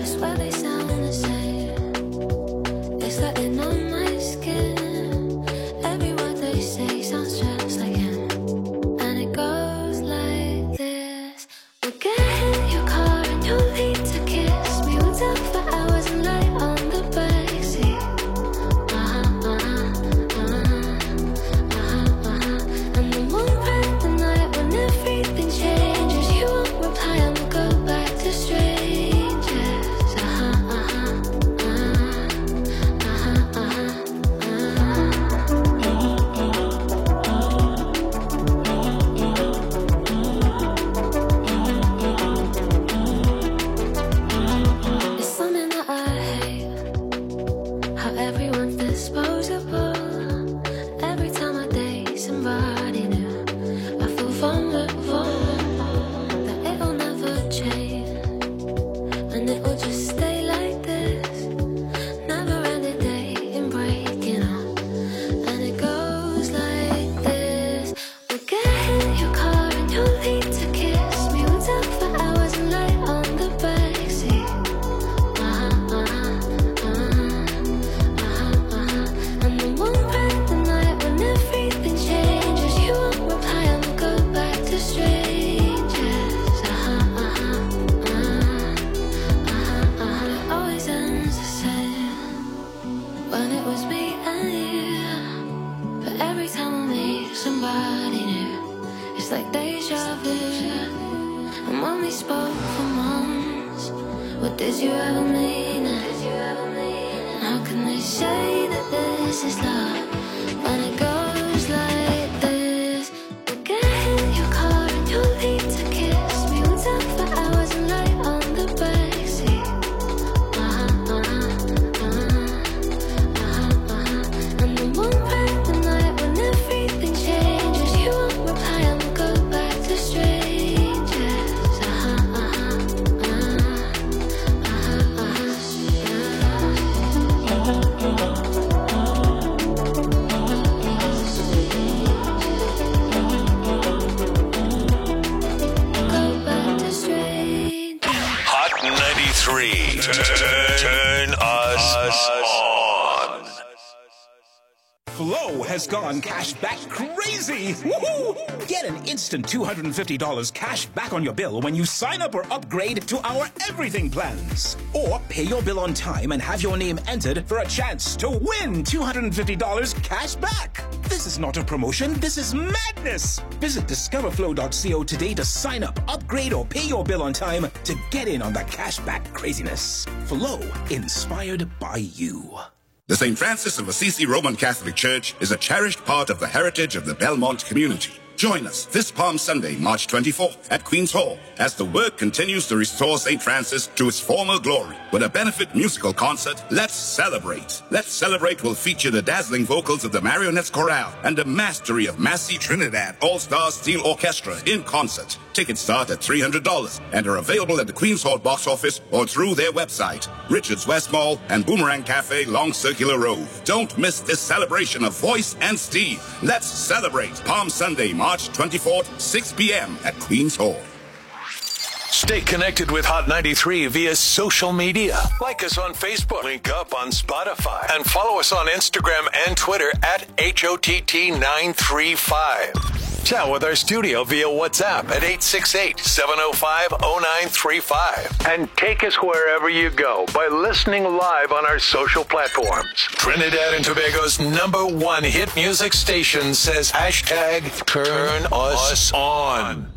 I swear they gone cash back crazy. Woohoo! Get an instant $250 cash back on your bill when you sign up or upgrade to our everything plans. Or pay your bill on time and have your name entered for a chance to win $250 cash back. This is not a promotion, this is madness. Visit discoverflow.co today to sign up, upgrade, or pay your bill on time to get in on the cash back craziness. Flow, inspired by you. The St. Francis of Assisi Roman Catholic Church is a cherished part of the heritage of the Belmont community. Join us this Palm Sunday, March 24th at Queen's Hall as the work continues to restore St. Francis to its former glory. With a benefit musical concert, Let's Celebrate. Let's Celebrate will feature the dazzling vocals of the Marionettes Chorale and the mastery of Massy Trinidad All-Star Steel Orchestra in concert. Tickets start at $300 and are available at the Queen's Hall box office or through their website, Richards West Mall and Boomerang Cafe, Long Circular Road. Don't miss this celebration of voice and steam. Let's celebrate Palm Sunday, March 24th, 6 p.m. at Queen's Hall. Stay connected with Hot 93 via social media. Like us on Facebook, link up on Spotify, and follow us on Instagram and Twitter at HOTT935. Chat with our studio via WhatsApp at 868 705 0935. And take us wherever you go by listening live on our social platforms. Trinidad and Tobago's number one hit music station says hashtag turn us on.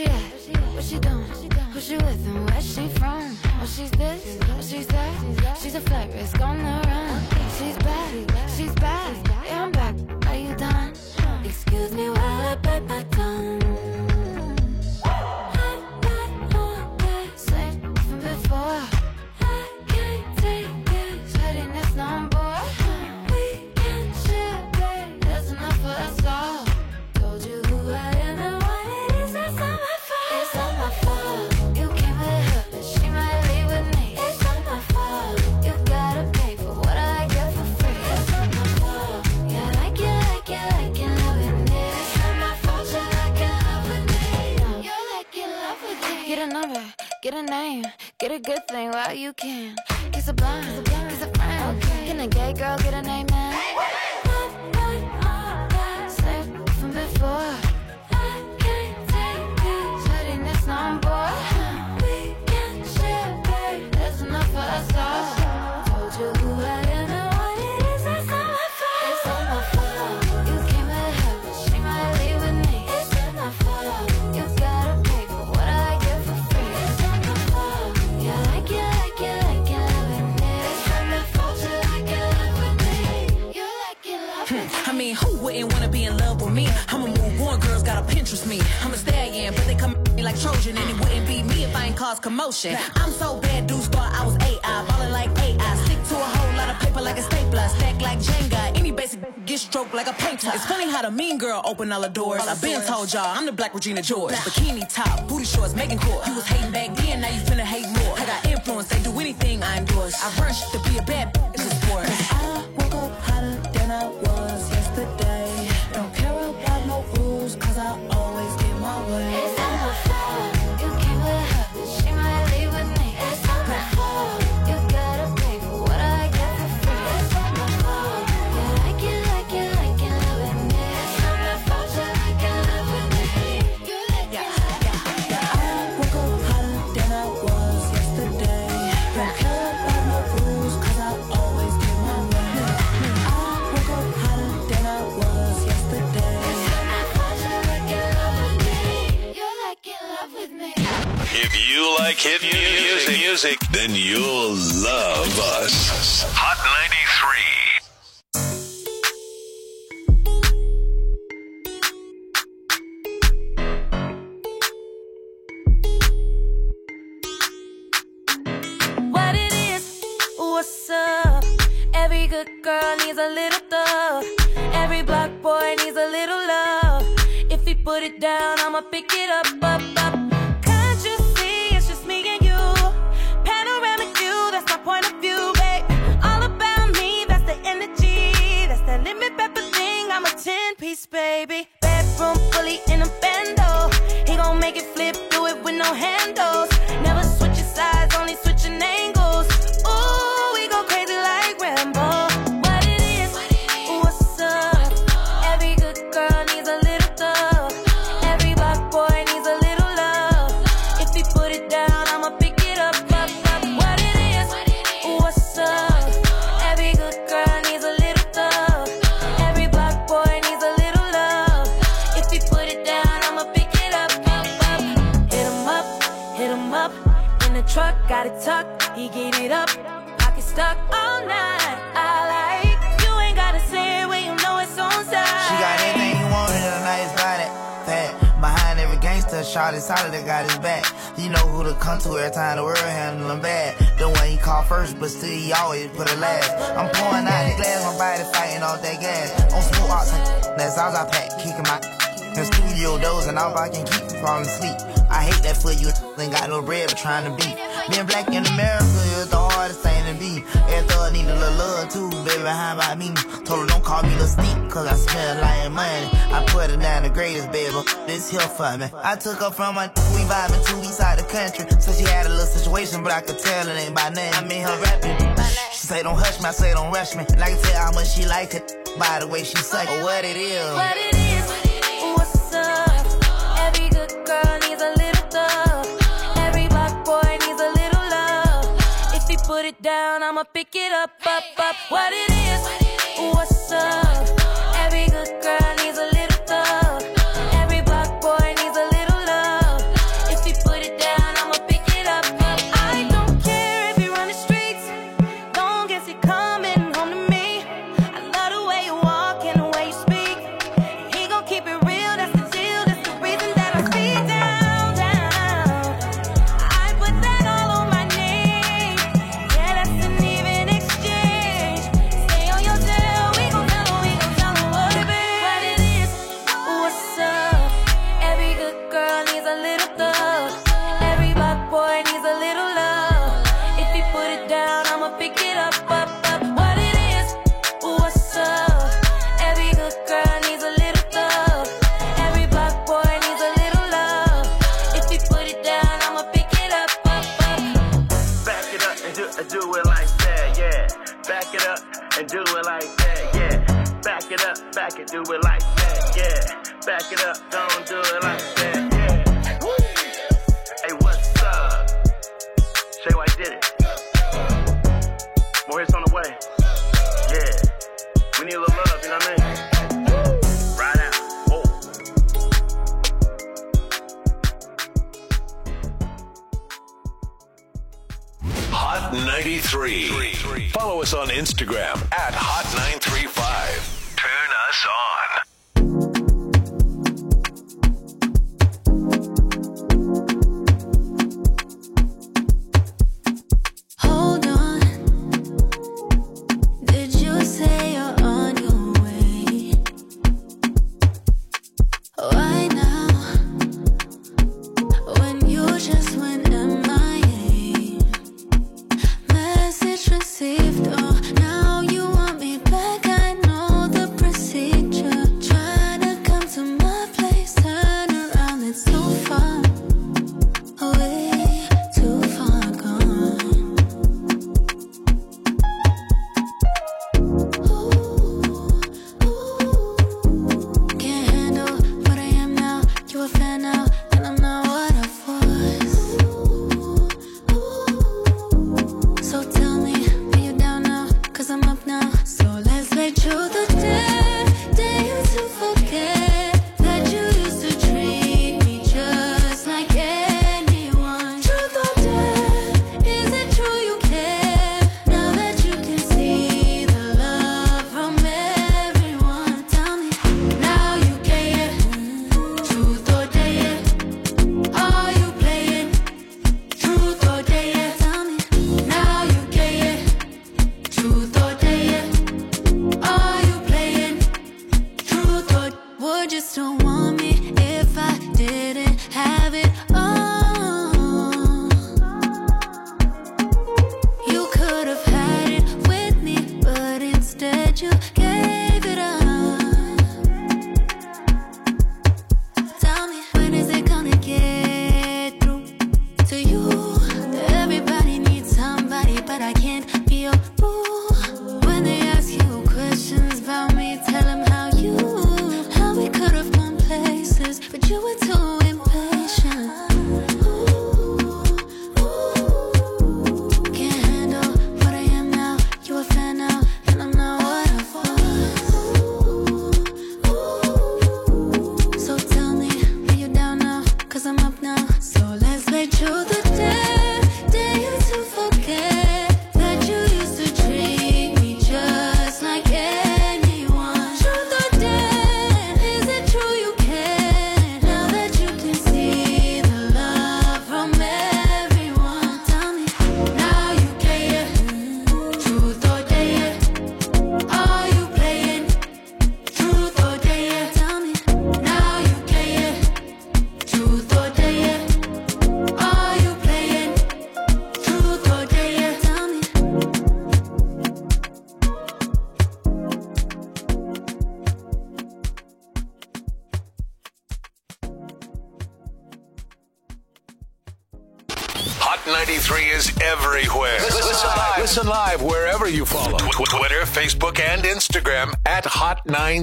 she at? What she doing? Who she with and where she from? Oh, she's this, oh, she's that. She's a flight risk on the run. She's back. she's back. Yeah, I'm back. Are you done? Excuse me while I bite my tongue. Get a name, get a good thing while you can. Kiss a blind, kiss a blind, he's a friend. Can a gay girl get a name, man? Same from before. Commotion. I'm so bad, dudes thought I was AI, ballin' like AI. Stick to a whole lot of paper like a stapler, stack like Jenga. Any basic get stroked like a painter. It's funny how the mean girl open all the doors. I've been told y'all I'm the black Regina George. Bikini top, booty shorts, making court. You was hating back then, now you finna hate more. I got influence, they do anything I endorse. I rush to be a bad bitch sport. I woke up hotter than I was yesterday. Like hit music, music, then you'll love us. Hot 93. What it is, what's up? Every good girl needs a little thug. Every black boy needs a little love. If he put it down, I'ma pick it up, up, up. Baby. Bedroom fully in a bando. He gon' make it flip, do it with no handles. Shot is solid that got his back. You know who to come to every time the world handle him bad. The one he called first, but still he always put it last. I'm pouring out the glass, my body fighting off that gas. On smoke ox, that's all I pack, kicking my in studio doors and all I can keep from falling asleep. I hate that for you, ain't got no bread but trying to beat. Being black in America is the hardest thing to be. Every thug need a little love too, baby. How about me? Told her don't call me the sneak, cause I smell like money. I put her down the greatest, baby. This here for me. I took her from my we vibing two weeks out the country. So she had a little situation, but I could tell it ain't by name. I mean her rapping. She say don't hush me, I say don't rush me. And I can tell how much she like it by the way she suck. What it is. What it is, it down, I'ma pick it up, up, up. What it is, what's up? Back it up, don't do it like that. Yeah. Hey, what's up? Shay White did it. More hits on the way. Yeah. We need a little love, you know what I mean? Hot 93. Follow us on Instagram at Hot935. Turn us on.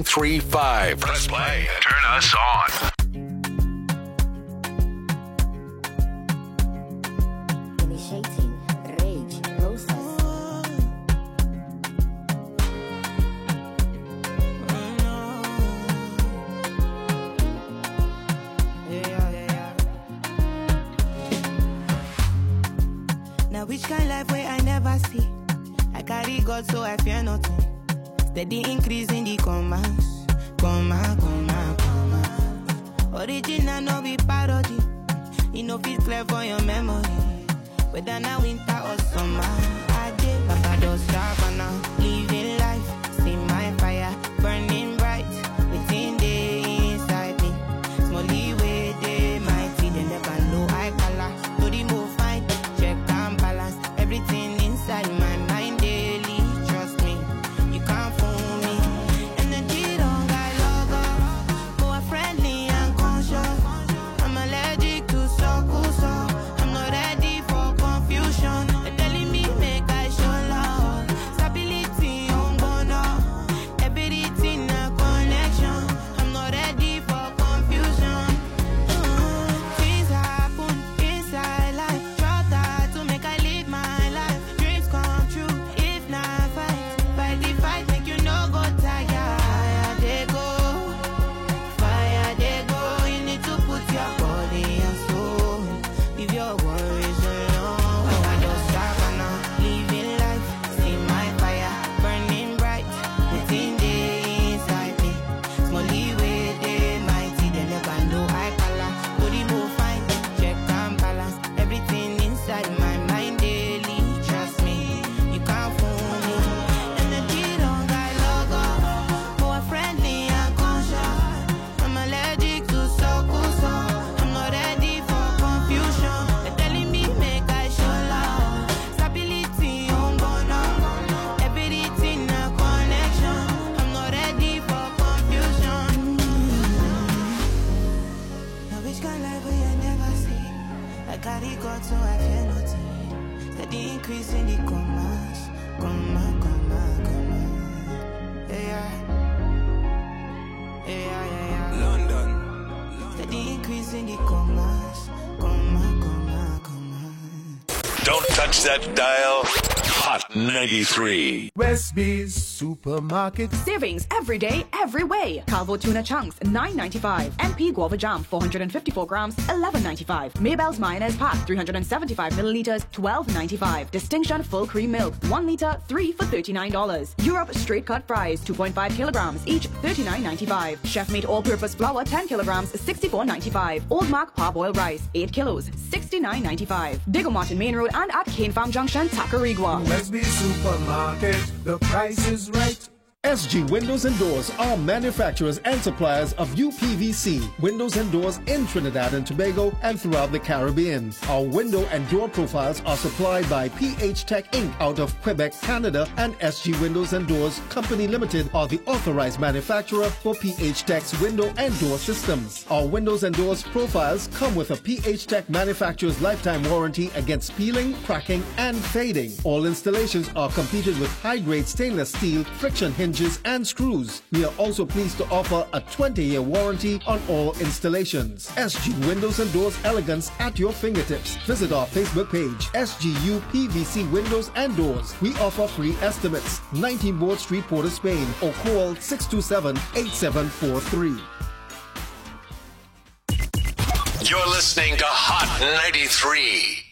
Three Press play. Touch that dial hot. 93. Westby's Supermarket. Savings every day, every way. Calvo tuna chunks, 9.95. MP guava jam, 454 grams, 11.95. Maybell's mayonnaise pack, 375 milliliters, 12.95. Distinction full cream milk, 1 liter, 3 for $39. Europe straight cut fries, 2.5 kilograms, each 39.95. Chef made all purpose flour, 10 kilograms, 64.95. Old Mac parboiled rice, 8 kilos, 69.95. Diego Martin Main Road and at Cane Farm Junction, Tacarigua. Westby Supermarket, the price is right. SG Windows and Doors are manufacturers and suppliers of UPVC windows and doors in Trinidad and Tobago and throughout the Caribbean. Our window and door profiles are supplied by PH Tech Inc. out of Quebec, Canada, and SG Windows and Doors Company Limited are the authorized manufacturer for PH Tech's window and door systems. Our windows and doors profiles come with a PH Tech manufacturer's lifetime warranty against peeling, cracking, and fading. All installations are completed with high-grade stainless steel friction hinge hinges and screws. We are also pleased to offer a 20-year warranty on all installations. SG Windows and Doors Elegance at your fingertips. Visit our Facebook page, SG UPVC Windows and Doors. We offer free estimates. 19 Board Street, Port Spain or call 627-8743. You're listening to Hot 93.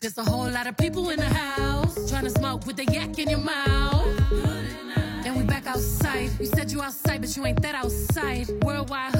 There's a whole lot of people in the house trying to smoke with the yak in your mouth. And we back outside. You said you outside, but you ain't that outside. Worldwide